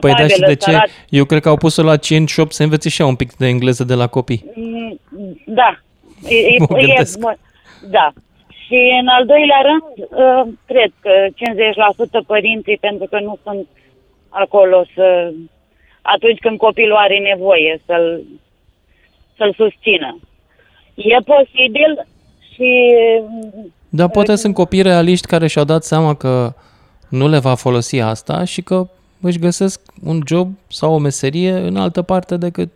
[SPEAKER 2] Păi da, și de ce? Eu cred că au pus-o la 5-8 să învețe și un pic de engleză de la copii.
[SPEAKER 15] Mm, da. E, e, e, da. Și în al doilea rând, uh, cred că 50% părinții, pentru că nu sunt acolo să, atunci când copilul are nevoie să-l, să-l susțină. E posibil și...
[SPEAKER 2] Dar poate sunt copii realiști care și-au dat seama că nu le va folosi asta și că își găsesc un job sau o meserie în altă parte decât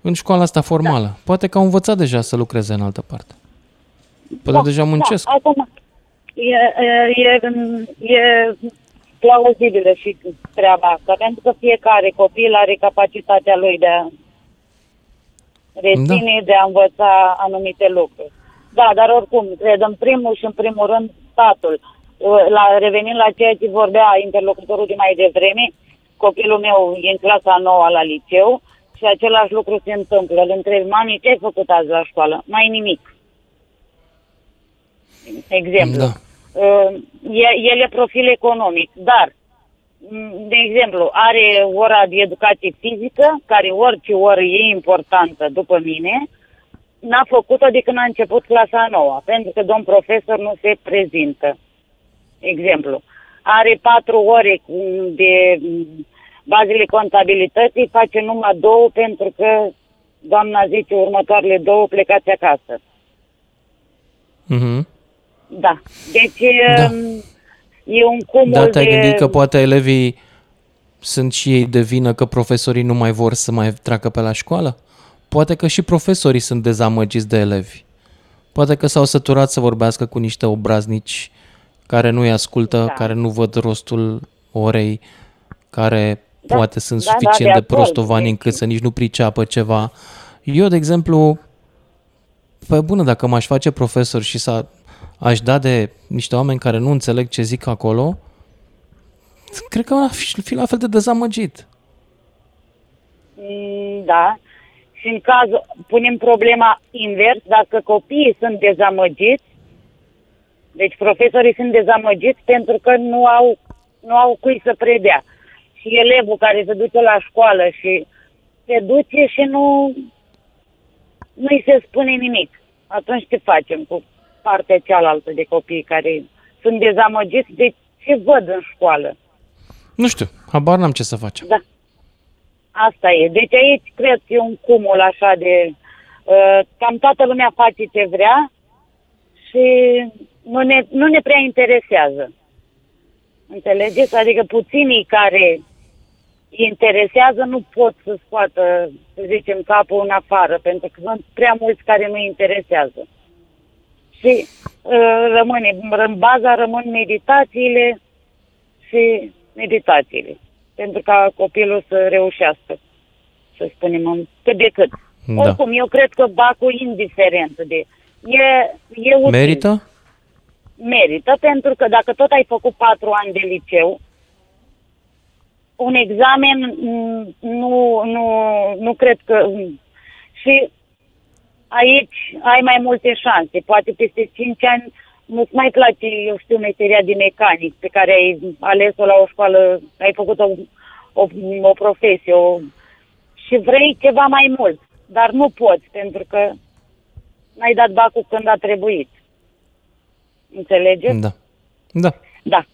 [SPEAKER 2] în școala asta formală. Da. Poate că au învățat deja să lucreze în altă parte. Poate da, deja muncesc. Da, acum,
[SPEAKER 15] e, e, e plauzibilă și treaba asta, pentru că fiecare copil are capacitatea lui de a reține, da. de a învăța anumite lucruri. Da, dar oricum, cred în primul și în primul rând statul la, revenind la ceea ce vorbea interlocutorul de mai devreme, copilul meu e în clasa nouă la liceu și același lucru se întâmplă. Îl întreb, mami, ce ai făcut azi la școală? Mai nimic. Exemplu. Da. Uh, el e profil economic, dar, mm, de exemplu, are ora de educație fizică, care orice oră e importantă după mine, n-a făcut-o de când a început clasa nouă, pentru că domn profesor nu se prezintă exemplu, are patru ore de bazele contabilității, face numai două pentru că doamna zice următoarele două plecați acasă.
[SPEAKER 2] Mm-hmm.
[SPEAKER 15] Da. Deci da. Um, e un cumul
[SPEAKER 2] Da, te-ai
[SPEAKER 15] de...
[SPEAKER 2] gândit că poate elevii sunt și ei de vină că profesorii nu mai vor să mai treacă pe la școală? Poate că și profesorii sunt dezamăgiți de elevi. Poate că s-au săturat să vorbească cu niște obraznici care nu-i ascultă, da. care nu văd rostul orei, care da. poate sunt da, suficient da, de, de prostovani încât să nici nu priceapă ceva. Eu, de exemplu, pe bună, dacă m-aș face profesor și să aș da de niște oameni care nu înțeleg ce zic acolo, cred că aș fi la fel de dezamăgit.
[SPEAKER 15] Mm, da. Și în caz, punem problema invers, dacă copiii sunt dezamăgiți, deci profesorii sunt dezamăgiți pentru că nu au, nu au cui să predea. Și elevul care se duce la școală și se duce și nu nu-i se spune nimic. Atunci ce facem cu partea cealaltă de copii care sunt dezamăgiți de ce văd în școală?
[SPEAKER 2] Nu știu, habar n-am ce să facem.
[SPEAKER 15] Da. Asta e. Deci aici cred că e un cumul așa de... Uh, cam toată lumea face ce vrea și nu ne, nu ne prea interesează. Înțelegeți? Adică puținii care interesează nu pot să scoată, să zicem, capul în afară, pentru că sunt prea mulți care nu interesează. Și uh, rămâne, în baza rămân meditațiile și meditațiile, pentru ca copilul să reușească. să spunem, cât de cât.
[SPEAKER 2] Da.
[SPEAKER 15] Oricum, eu cred că bacul, indiferent de... E, e util.
[SPEAKER 2] Merită?
[SPEAKER 15] Merită, pentru că dacă tot ai făcut patru ani de liceu, un examen mm, nu, nu, nu cred că... Și aici ai mai multe șanse. Poate peste 5 ani nu-ți mai place, eu știu, meseria de mecanic pe care ai ales-o la o școală, ai făcut o, o, o profesie o, și vrei ceva mai mult, dar nu poți pentru că n-ai dat bacul când a trebuit. Înțelegeți?
[SPEAKER 2] Da. Da.
[SPEAKER 15] Da.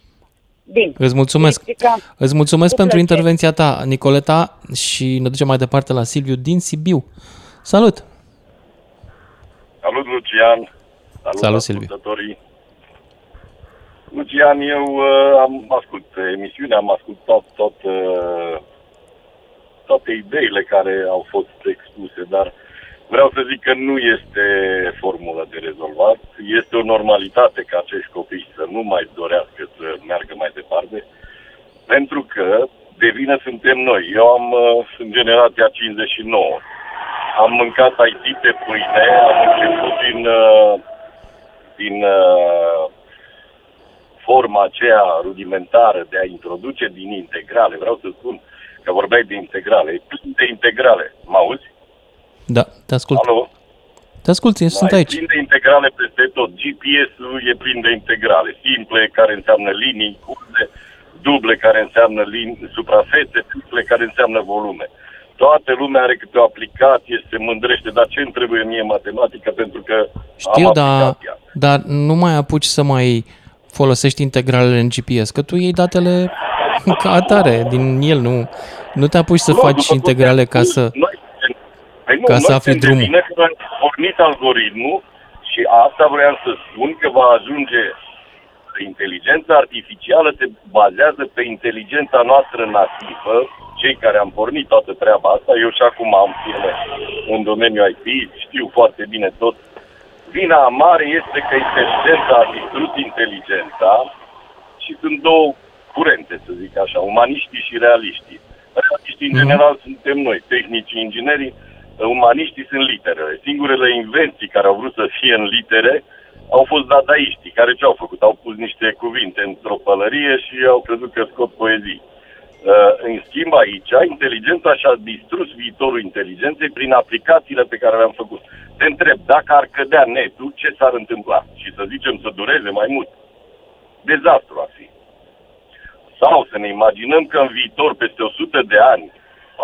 [SPEAKER 15] Bine.
[SPEAKER 2] Îți mulțumesc.
[SPEAKER 15] Explica.
[SPEAKER 2] Îți mulțumesc
[SPEAKER 15] Cu
[SPEAKER 2] pentru
[SPEAKER 15] plăcere.
[SPEAKER 2] intervenția ta, Nicoleta, și ne ducem mai departe la Silviu din Sibiu. Salut!
[SPEAKER 16] Salut, Lucian! Salut,
[SPEAKER 2] Salut, Silviu.
[SPEAKER 16] ascultătorii! Lucian, eu uh, am ascult emisiunea, am ascultat tot, uh, toate ideile care au fost expuse, dar vreau să zic că nu este formula de rezolvat. Este o normalitate ca acești copii să nu mai dorească să meargă mai departe, pentru că de vină suntem noi. Eu am, uh, sunt generația 59. Am mâncat IT pe pâine, am început din, uh, din uh, forma aceea rudimentară de a introduce din integrale. Vreau să spun că vorbeai de integrale. E plin de integrale. Mă auzi?
[SPEAKER 2] Da, te ascult.
[SPEAKER 16] Alo?
[SPEAKER 2] Te ascult, sunt
[SPEAKER 16] Da, e
[SPEAKER 2] aici.
[SPEAKER 16] plin de integrale peste tot. GPS-ul e plin de integrale. Simple, care înseamnă linii, curze, duble, care înseamnă linii, suprafețe, triple, care înseamnă volume. Toată lumea are câte o aplicație, se mândrește, dar ce îmi trebuie mie matematică pentru că
[SPEAKER 2] Știu,
[SPEAKER 16] am
[SPEAKER 2] dar,
[SPEAKER 16] aplicația.
[SPEAKER 2] dar nu mai apuci să mai folosești integralele în GPS, că tu iei datele ca atare din el, nu, nu te apuci să
[SPEAKER 16] Nu,
[SPEAKER 2] faci
[SPEAKER 16] după cum
[SPEAKER 2] integrale
[SPEAKER 16] te-am
[SPEAKER 2] ca
[SPEAKER 16] spus,
[SPEAKER 2] să...
[SPEAKER 16] Noi, păi nu,
[SPEAKER 2] ca să
[SPEAKER 16] noi
[SPEAKER 2] afli
[SPEAKER 16] suntem
[SPEAKER 2] drumul.
[SPEAKER 16] bine că am pornit algoritmul și asta vreau să spun că va ajunge inteligența artificială se bazează pe inteligența noastră nativă, cei care am pornit toată treaba asta, eu și acum am firme în domeniul IT, știu foarte bine tot. Vina mare este că inteligența a distrus inteligența și sunt două curente, să zic așa, umaniștii și realiștii. Realiștii, în general, suntem noi, tehnicii, inginerii, umaniștii sunt literele. Singurele invenții care au vrut să fie în litere au fost dadaiștii, care ce au făcut? Au pus niște cuvinte într-o pălărie și au crezut că scot poezii. Uh, în schimb, aici, inteligența și-a distrus viitorul inteligenței prin aplicațiile pe care le-am făcut. Te întreb, dacă ar cădea netul, ce s-ar întâmpla? Și să zicem să dureze mai mult. Dezastru ar fi. Sau să ne imaginăm că în viitor, peste 100 de ani,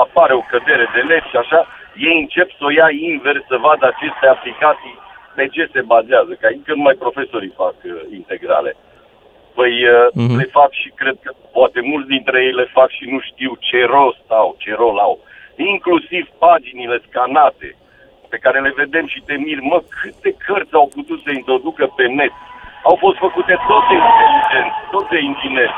[SPEAKER 16] apare o cădere de net și așa, ei încep să o ia invers, să vadă aceste aplicații pe ce se bazează. Că aici numai profesorii fac uh, integrale. Păi uh,
[SPEAKER 2] Mhm.
[SPEAKER 16] le fac și cred că poate mulți dintre ei le fac și nu știu ce rost au, ce rol au. Inclusiv paginile scanate pe care le vedem și te mir, mă, câte cărți au putut să introducă pe net. Au fost făcute tot de inteligenți, tot de ingineri.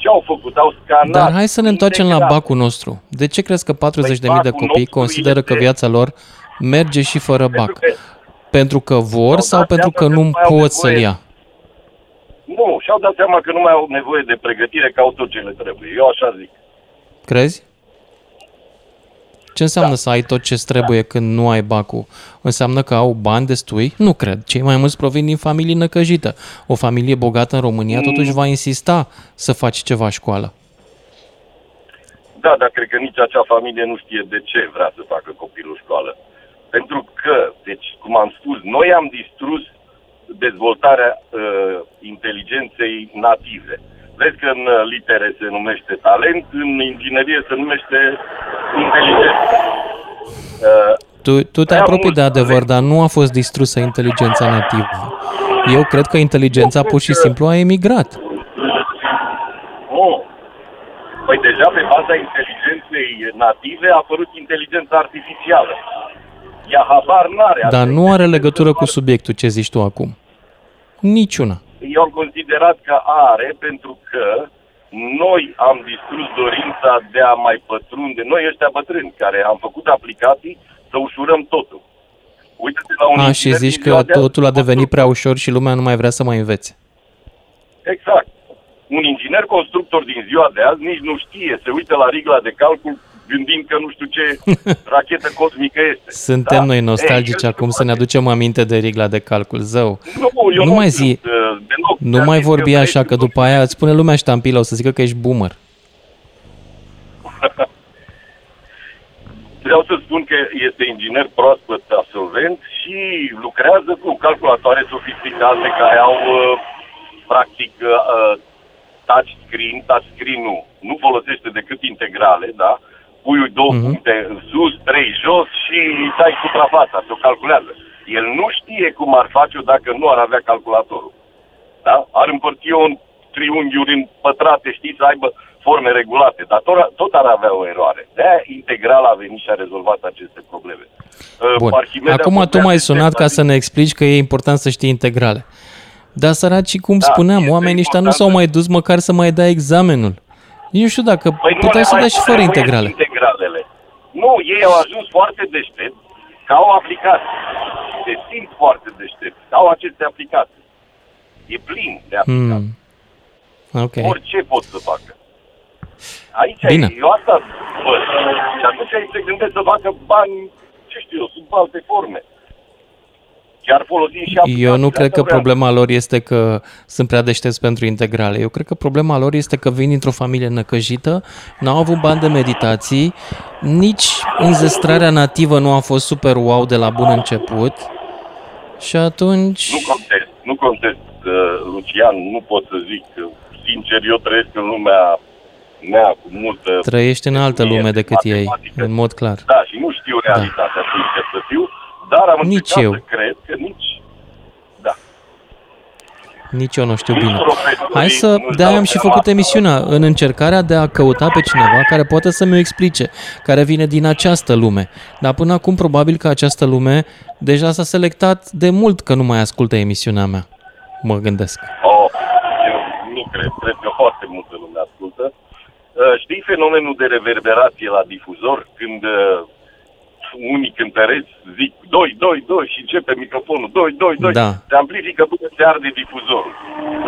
[SPEAKER 16] Ce au făcut? Au scanat.
[SPEAKER 2] Dar hai să ne întoarcem la
[SPEAKER 16] integrat.
[SPEAKER 2] bacul nostru. De ce crezi că 40.000 de
[SPEAKER 16] bacul
[SPEAKER 2] copii
[SPEAKER 16] nostru
[SPEAKER 2] consideră că
[SPEAKER 16] este-
[SPEAKER 2] viața lor merge și fără bac?
[SPEAKER 16] că
[SPEAKER 2] Pentru că vor
[SPEAKER 16] Și-au
[SPEAKER 2] sau
[SPEAKER 16] dat
[SPEAKER 2] pentru că
[SPEAKER 16] seama că
[SPEAKER 2] nu
[SPEAKER 16] nu mai au
[SPEAKER 2] pot să-l
[SPEAKER 16] nevoie.
[SPEAKER 2] ia?
[SPEAKER 16] Nu, și-au dat seama că nu mai au nevoie de pregătire, că au tot ce le trebuie. Eu așa zic.
[SPEAKER 2] Crezi? Ce înseamnă să ai tot ce trebuie când nu ai bacul? Înseamnă că au bani destui? Nu cred. Cei mai mulți provin din familii năcăjită. O familie bogată în România totuși va insista să faci ceva școală.
[SPEAKER 16] Da, dar cred că nici acea familie nu știe de ce vrea să facă copilul școală. Pentru că, deci, cum am spus, noi am distrus dezvoltarea uh, inteligenței native. Vezi că în uh, litere se numește talent, în inginerie se numește inteligență. Uh,
[SPEAKER 2] Tu, tu te
[SPEAKER 16] Prea
[SPEAKER 2] apropii
[SPEAKER 16] mult
[SPEAKER 2] de adevăr, dar nu a fost distrusă inteligența nativă. Eu cred că inteligența pur și simplu a emigrat.
[SPEAKER 16] Oh. Păi deja pe baza inteligenței native a apărut inteligența artificială. Ea habar n-are.
[SPEAKER 2] Dar nu are legătură cu subiectul ce zici tu acum. Niciuna.
[SPEAKER 16] Eu am considerat că are pentru că noi am distrus dorința de a mai pătrunde, noi ăștia bătrâni care am făcut aplicații să ușurăm totul. Uite-te la un
[SPEAKER 2] A, și
[SPEAKER 16] inginer
[SPEAKER 2] zici
[SPEAKER 16] din ziua
[SPEAKER 2] că
[SPEAKER 16] de azi.
[SPEAKER 2] totul a devenit prea ușor și lumea nu mai vrea să mai învețe.
[SPEAKER 16] Exact. Un inginer constructor din ziua de azi nici nu știe, se uită la rigla de calcul gândind că nu știu ce rachetă cosmică este.
[SPEAKER 2] Suntem da? noi nostalgici e, acum să ne aducem aminte de rigla de calcul. Zău, nu, eu nu, nu mai zi, uh, deloc, nu mai vorbi așa, că după aia îți spune lumea ștampila, o să zică că ești boomer.
[SPEAKER 16] Vreau să spun că este inginer proaspăt absolvent și lucrează cu calculatoare sofisticate care au uh, practic uh, touchscreen, touchscreen-ul nu folosește decât integrale, da? Pui două uh-huh. puncte în sus, trei jos și îi dai suprafața, se o calculează. El nu știe cum ar face-o dacă nu ar avea calculatorul. Da? Ar împărți un triunghiuri în pătrate, știți, să aibă forme regulate, dar tot, tot ar avea o eroare. De-aia integral a venit și a rezolvat aceste probleme.
[SPEAKER 2] Uh, Bun. Acum tu m-ai sunat ca să ne explici că e important să știi integrale. Dar săraci, cum da, spuneam, oamenii ăștia nu s-au mai dus măcar să mai dea examenul. Eu nu știu dacă păi puteai să dai și fără integrale.
[SPEAKER 16] Integralele. Nu, ei au ajuns foarte deștept că au aplicații. Se simt foarte deștept că au aceste aplicații. E plin de aplicații. Hmm. Okay. Orice pot să facă. Aici Bine. E, eu asta văd. Și atunci ei se gândesc să facă bani, ce știu eu, sub alte forme. Chiar folosim și
[SPEAKER 2] Eu nu cred că problema lor este că sunt prea deștepți pentru integrale. Eu cred că problema lor este că vin dintr-o familie năcăjită, n-au avut bani de meditații, nici înzestrarea nativă nu a fost super wow de la bun început. Și atunci...
[SPEAKER 16] Nu contest, nu contest, uh, Lucian, nu pot să zic. Sincer, eu trăiesc în lumea mea cu multă...
[SPEAKER 2] Trăiești în altă lume decât ei, în mod clar.
[SPEAKER 16] Da, și nu știu da. realitatea, da. sincer să fiu, dar am
[SPEAKER 2] nici eu.
[SPEAKER 16] să cred că nici... Da.
[SPEAKER 2] Nici eu nu știu bine. Hai să... de am și făcut emisiunea în încercarea de a căuta pe cineva care poate să mi-o explice, care vine din această lume. Dar până acum probabil că această lume deja s-a selectat de mult că nu mai ascultă emisiunea mea. Mă gândesc.
[SPEAKER 16] Oh, eu nu cred. Cred că foarte multă lume ascultă. Uh, știi fenomenul de reverberație la difuzor? Când uh, unii cântăreți zic 2, 2, 2 și începe microfonul 2, 2, 2, da. se amplifică până se arde difuzorul.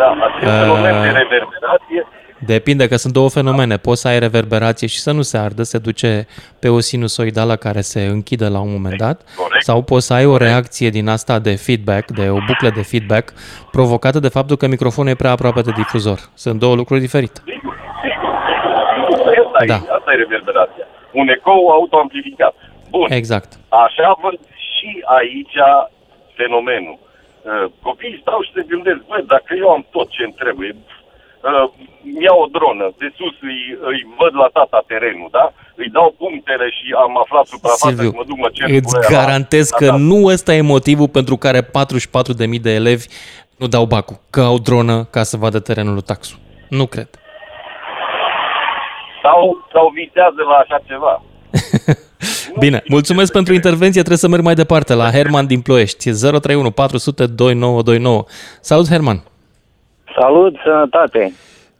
[SPEAKER 16] Da, acest uh... fenomen de reverberație
[SPEAKER 2] Depinde că sunt două fenomene. Poți să ai reverberație și să nu se ardă, se duce pe o sinusoidală care se închide la un moment dat, Corect. sau poți să ai o reacție din asta de feedback, de o buclă de feedback, provocată de faptul că microfonul e prea aproape de difuzor. Sunt două lucruri diferite.
[SPEAKER 16] Sigur, sigur. Asta, da. e, asta e reverberația. Un ecou autoamplificat. Bun.
[SPEAKER 2] Exact.
[SPEAKER 16] Așa văd și aici fenomenul. Uh, copiii stau și se gândesc, băi, dacă eu am tot ce îmi trebuie, uh, iau o dronă, de sus îi, îi văd la tata terenul, da? Îi dau punctele și am aflat suprafața și mă duc, mă cer
[SPEAKER 2] Îți garantez că da, nu ăsta e motivul pentru care 44.000 de elevi nu dau bacul, că au dronă ca să vadă terenul lui taxul. Nu cred.
[SPEAKER 16] Sau, sau visează la așa ceva.
[SPEAKER 2] Bine, mulțumesc pentru intervenție, trebuie să merg mai departe la Herman din Ploiești, 031 400 2929. Salut, Herman!
[SPEAKER 17] Salut, sănătate!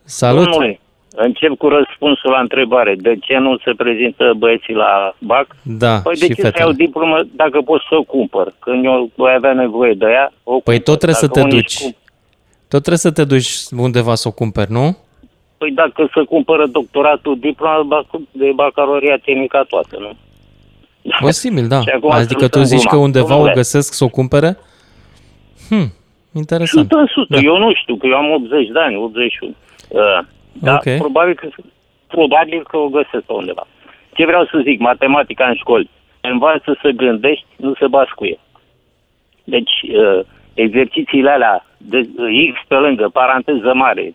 [SPEAKER 2] Salut! Domnule,
[SPEAKER 17] încep cu răspunsul la întrebare. De ce nu se prezintă băieții la BAC?
[SPEAKER 2] Da,
[SPEAKER 17] păi
[SPEAKER 2] de
[SPEAKER 17] ce
[SPEAKER 2] fetele.
[SPEAKER 17] să iau diplomă dacă pot să o cumpăr? Când eu voi avea nevoie de ea, o
[SPEAKER 2] Păi tot trebuie să te duci. Cum... Tot trebuie să te duci undeva să o cumperi, nu?
[SPEAKER 17] Păi dacă se cumpără doctoratul, diploma de bacalaureat e mica toată, nu?
[SPEAKER 2] Posibil, da. Adică tu zici că undeva o găsesc să o cumpere? Hm, interesant. 100%.
[SPEAKER 17] Da. Eu nu știu, că eu am 80 de ani, 81. Uh, da, okay. probabil, că, probabil că o găsesc pe undeva. Ce vreau să zic, matematica în școli. Învață să gândești, nu să bascuie. Deci, uh, exercițiile alea de uh, X pe lângă, paranteză mare,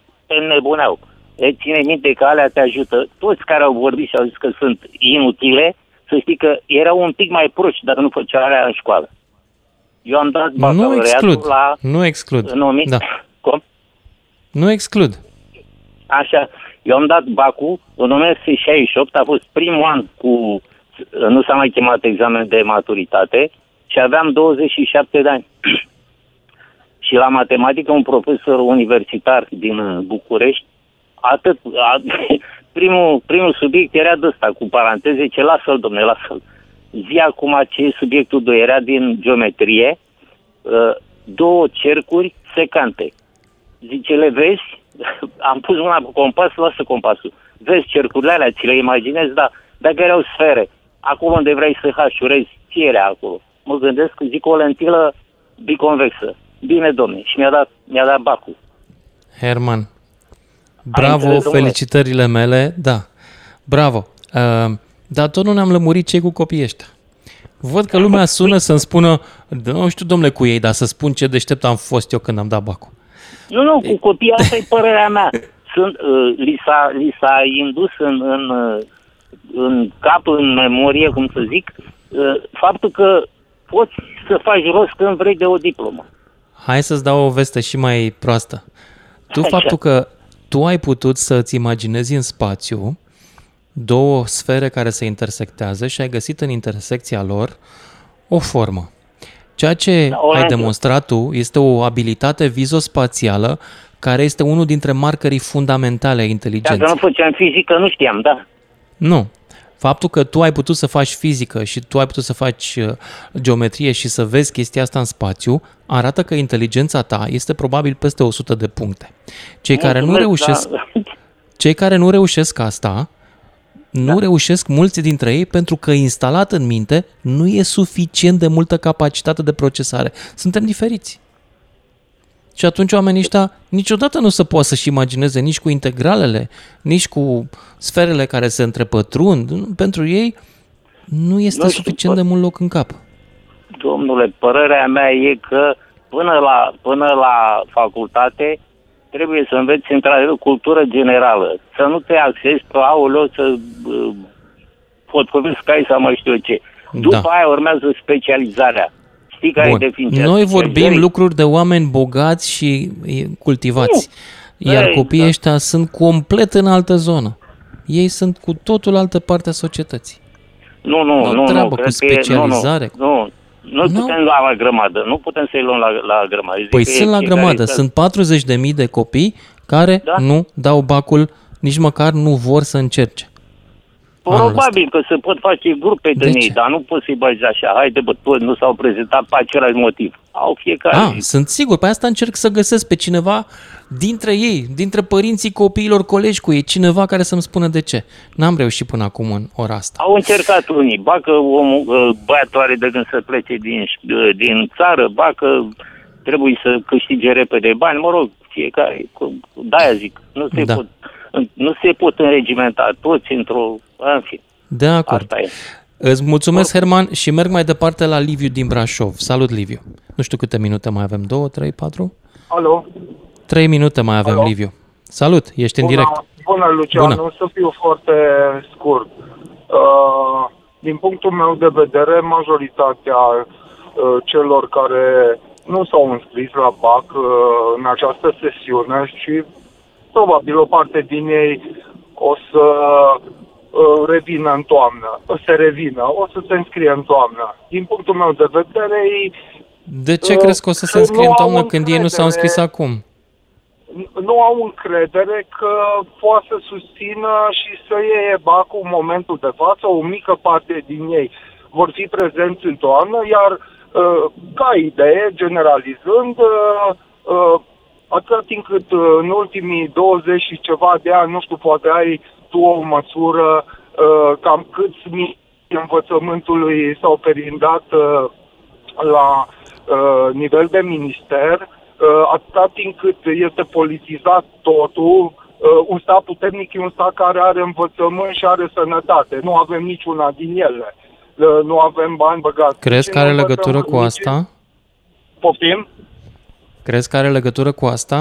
[SPEAKER 17] nebuneau. E, ține minte că alea te ajută. Toți care au vorbit și au zis că sunt inutile, să știi că erau un pic mai proști, dar nu făceau alea în școală. Eu am dat
[SPEAKER 2] nu exclud. la... Nu exclud. În da.
[SPEAKER 17] Cum?
[SPEAKER 2] Nu exclud.
[SPEAKER 17] Așa. Eu am dat bacul în 1968, a fost primul an cu... Nu s-a mai chemat examen de maturitate și aveam 27 de ani. și la matematică un profesor universitar din București, atât, a, primul, primul subiect era de ăsta, cu paranteze, ce lasă-l, domne, lasă-l. Zi acum ce e subiectul 2, era din geometrie, uh, două cercuri secante. Zice, le vezi? Am pus una cu compas, lasă compasul. Vezi cercurile alea, ți le imaginezi? Da. Dacă erau sfere, acolo unde vrei să hașurezi, fiere acolo. Mă gândesc, zic o lentilă biconvexă. Bine, domne, și mi-a dat, mi-a dat bacul.
[SPEAKER 2] Herman, bravo, înțeles, felicitările mele, da, bravo. Uh, dar tot nu ne-am lămurit cei cu copiii ăștia. Văd că lumea sună să-mi spună, nu știu, domnule, cu ei, dar să spun ce deștept am fost eu când am dat bacul.
[SPEAKER 17] Nu, nu, cu copiii, asta e părerea mea. Sunt, uh, li, s-a, li s-a indus în, în, uh, în cap, în memorie, cum să zic, uh, faptul că poți să faci rost când vrei de o diplomă.
[SPEAKER 2] Hai să-ți dau o veste și mai proastă. Tu Așa. faptul că tu ai putut să-ți imaginezi în spațiu două sfere care se intersectează și ai găsit în intersecția lor o formă. Ceea ce da, ai demonstrat tu este o abilitate vizospațială care este unul dintre marcării fundamentale a inteligenței.
[SPEAKER 17] Dacă nu făceam fizică, nu știam, da.
[SPEAKER 2] Nu. Faptul că tu ai putut să faci fizică și tu ai putut să faci uh, geometrie și să vezi chestia asta în spațiu, arată că inteligența ta este probabil peste 100 de puncte. Cei care nu reușesc, da. cei care nu reușesc asta, nu da. reușesc mulți dintre ei pentru că instalat în minte nu e suficient de multă capacitate de procesare. Suntem diferiți. Și atunci oamenii ăștia niciodată nu se poate să-și imagineze nici cu integralele, nici cu sferele care se întrepătrund. Pentru ei nu este nu suficient de mult loc în cap.
[SPEAKER 17] Domnule, părerea mea e că până la, până la facultate trebuie să înveți într-adevăr cultură generală. Să nu te axezi pe aulă, să uh, potcovești cai sau mai știu eu ce. După da. aia urmează specializarea. Știi care Bun. e definiția?
[SPEAKER 2] Noi vorbim lucruri de oameni bogați și cultivați. Nu. Iar Ei, copiii da. ăștia sunt complet în altă zonă. Ei sunt cu totul altă parte a societății.
[SPEAKER 17] Nu, nu, nu.
[SPEAKER 2] treabă nu, cu specializare.
[SPEAKER 17] nu, nu. Nu nu putem lua la grămadă, nu putem să-i luăm la, la grămadă.
[SPEAKER 2] Zic păi sunt la grămadă, sunt 40.000 de copii care da? nu dau bacul, nici măcar nu vor să încerce.
[SPEAKER 17] Probabil că se pot face grupe de, de ei, dar nu poți să-i bagi așa. Haide, bă, toți nu s-au prezentat pe același motiv. Au fiecare. Ah,
[SPEAKER 2] sunt sigur. Pe asta încerc să găsesc pe cineva dintre ei, dintre părinții copiilor, colegi cu ei, cineva care să-mi spună de ce. N-am reușit până acum în ora asta.
[SPEAKER 17] Au încercat unii. Ba că omul, ă, băiatul are de gând să plece din, ă, din țară, ba că trebuie să câștige repede bani, mă rog, fiecare. Da, zic, nu se, da. pot, nu se pot înregimenta toți într-o... În fine.
[SPEAKER 2] De acord. Asta e. Îți mulțumesc, Herman, și merg mai departe la Liviu din Brașov. Salut, Liviu. Nu știu câte minute mai avem, două, trei, patru?
[SPEAKER 18] Alo?
[SPEAKER 2] Trei minute mai avem, Alo? Liviu. Salut, ești
[SPEAKER 18] bună,
[SPEAKER 2] în direct.
[SPEAKER 18] Bună, Lucian, bună. o să fiu foarte scurt. Uh, din punctul meu de vedere, majoritatea uh, celor care nu s-au înscris la BAC uh, în această sesiune și probabil o parte din ei o să uh, revină în toamnă, o să revină, o să se înscrie în toamnă. Din punctul meu de vedere, ei...
[SPEAKER 2] De ce uh, crezi că o să se înscrie în toamnă când ei nu s-au înscris acum?
[SPEAKER 18] Nu au încredere că poate să susțină și să iei bacul în momentul de față, o mică parte din ei vor fi prezenți în toamnă, iar uh, ca idee, generalizând, uh, uh, atâta timp cât uh, în ultimii 20 și ceva de ani, nu știu, poate ai tu o măsură uh, cam câți mii învățământului s-au perindat uh, la uh, nivel de minister, uh, atâta timp cât este politizat totul, uh, un stat puternic e un stat care are învățământ și are sănătate. Nu avem niciuna din ele. Uh, nu avem bani băgați.
[SPEAKER 2] Crezi că are legătură cu asta?
[SPEAKER 18] Poftim?
[SPEAKER 2] Crezi că are legătură cu asta?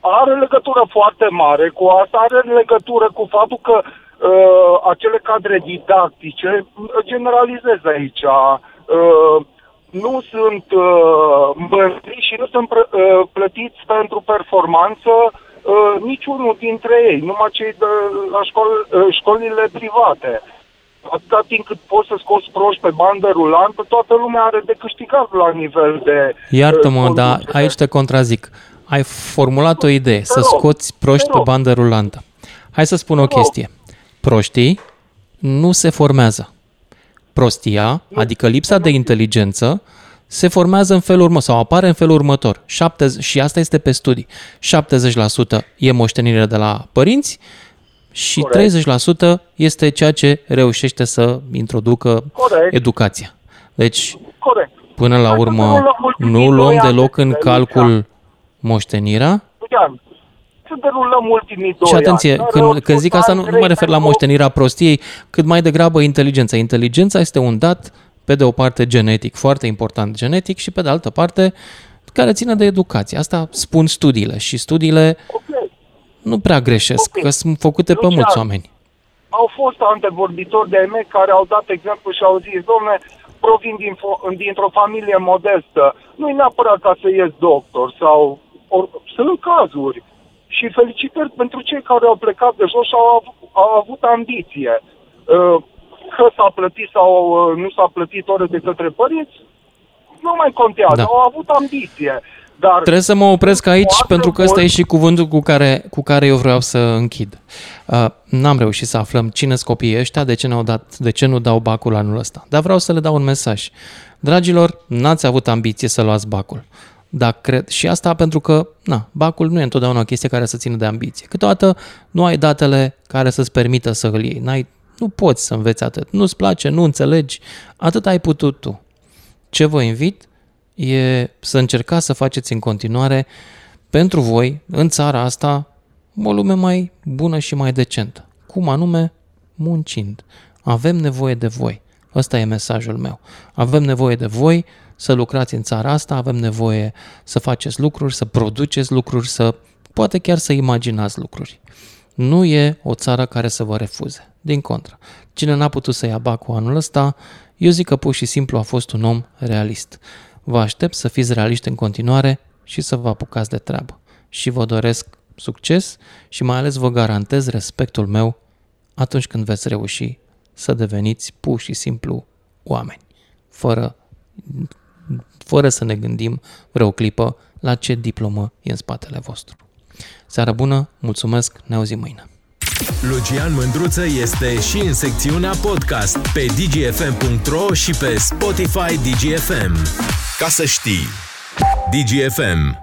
[SPEAKER 18] Are legătură foarte mare cu asta, are legătură cu faptul că uh, acele cadre didactice, generalizez aici, uh, nu sunt uh, și nu sunt uh, plătiți pentru performanță uh, niciunul dintre ei, numai cei de la școli, uh, școlile private atâta timp cât poți să scoți proști pe bandă rulantă, toată lumea are de câștigat la nivel de...
[SPEAKER 2] Iartă-mă, uh, dar aici te contrazic. Ai formulat o idee, să rog, scoți proști pe bandă rulantă. Hai să spun o chestie. Proștii nu se formează. Prostia, adică lipsa de inteligență, se formează în felul următor sau apare în felul următor. 70, și asta este pe studii. 70% e moștenire de la părinți, și Corect. 30% este ceea ce reușește să introducă Corect. educația. Deci, Corect. până la urmă, nu luăm deloc în calcul moștenirea?
[SPEAKER 18] să derulăm ultimii doi
[SPEAKER 2] Și atenție, ani. când, când zic asta nu, nu mă refer la moștenirea prostiei, cât mai degrabă inteligența. Inteligența este un dat, pe de o parte, genetic, foarte important genetic, și pe de altă parte, care ține de educație. Asta spun studiile și studiile okay. Nu prea greșesc, okay. că sunt făcute Lucian, pe mulți oameni.
[SPEAKER 18] Au fost antevorbitori de mei care au dat exemplu și au zis, domne, provin din, dintr-o familie modestă, nu-i neapărat ca să ies doctor sau or, sunt cazuri. Și felicitări pentru cei care au plecat de jos și au, avut, au avut ambiție. Uh, că s-a plătit sau uh, nu s-a plătit ore de către părinți, nu mai contează, da. au avut ambiție. Dar
[SPEAKER 2] Trebuie să mă opresc aici pentru că ăsta e și cuvântul cu care, cu care eu vreau să închid. Uh, n-am reușit să aflăm cine sunt copiii ăștia, de ce, ne-au dat, de ce nu dau bacul anul ăsta. Dar vreau să le dau un mesaj. Dragilor, n-ați avut ambiție să luați bacul. Dar cred, și asta pentru că na, bacul nu e întotdeauna o chestie care să țină de ambiție. Câteodată nu ai datele care să-ți permită să îl iei. N-ai, nu poți să înveți atât. Nu-ți place, nu înțelegi, atât ai putut tu. Ce vă invit e să încercați să faceți în continuare pentru voi, în țara asta, o lume mai bună și mai decentă. Cum anume? Muncind. Avem nevoie de voi. Ăsta e mesajul meu. Avem nevoie de voi să lucrați în țara asta, avem nevoie să faceți lucruri, să produceți lucruri, să poate chiar să imaginați lucruri. Nu e o țară care să vă refuze. Din contră, cine n-a putut să ia bacul anul ăsta, eu zic că pur și simplu a fost un om realist. Vă aștept să fiți realiști în continuare și să vă apucați de treabă. Și vă doresc succes și mai ales vă garantez respectul meu atunci când veți reuși să deveniți pur și simplu oameni, fără, fără să ne gândim vreo clipă la ce diplomă e în spatele vostru. Seară bună, mulțumesc, ne auzim mâine.
[SPEAKER 7] Lucian Mândruță este și în secțiunea podcast pe dgfm.ro și pe Spotify DGFM. Ca să știi! DGFM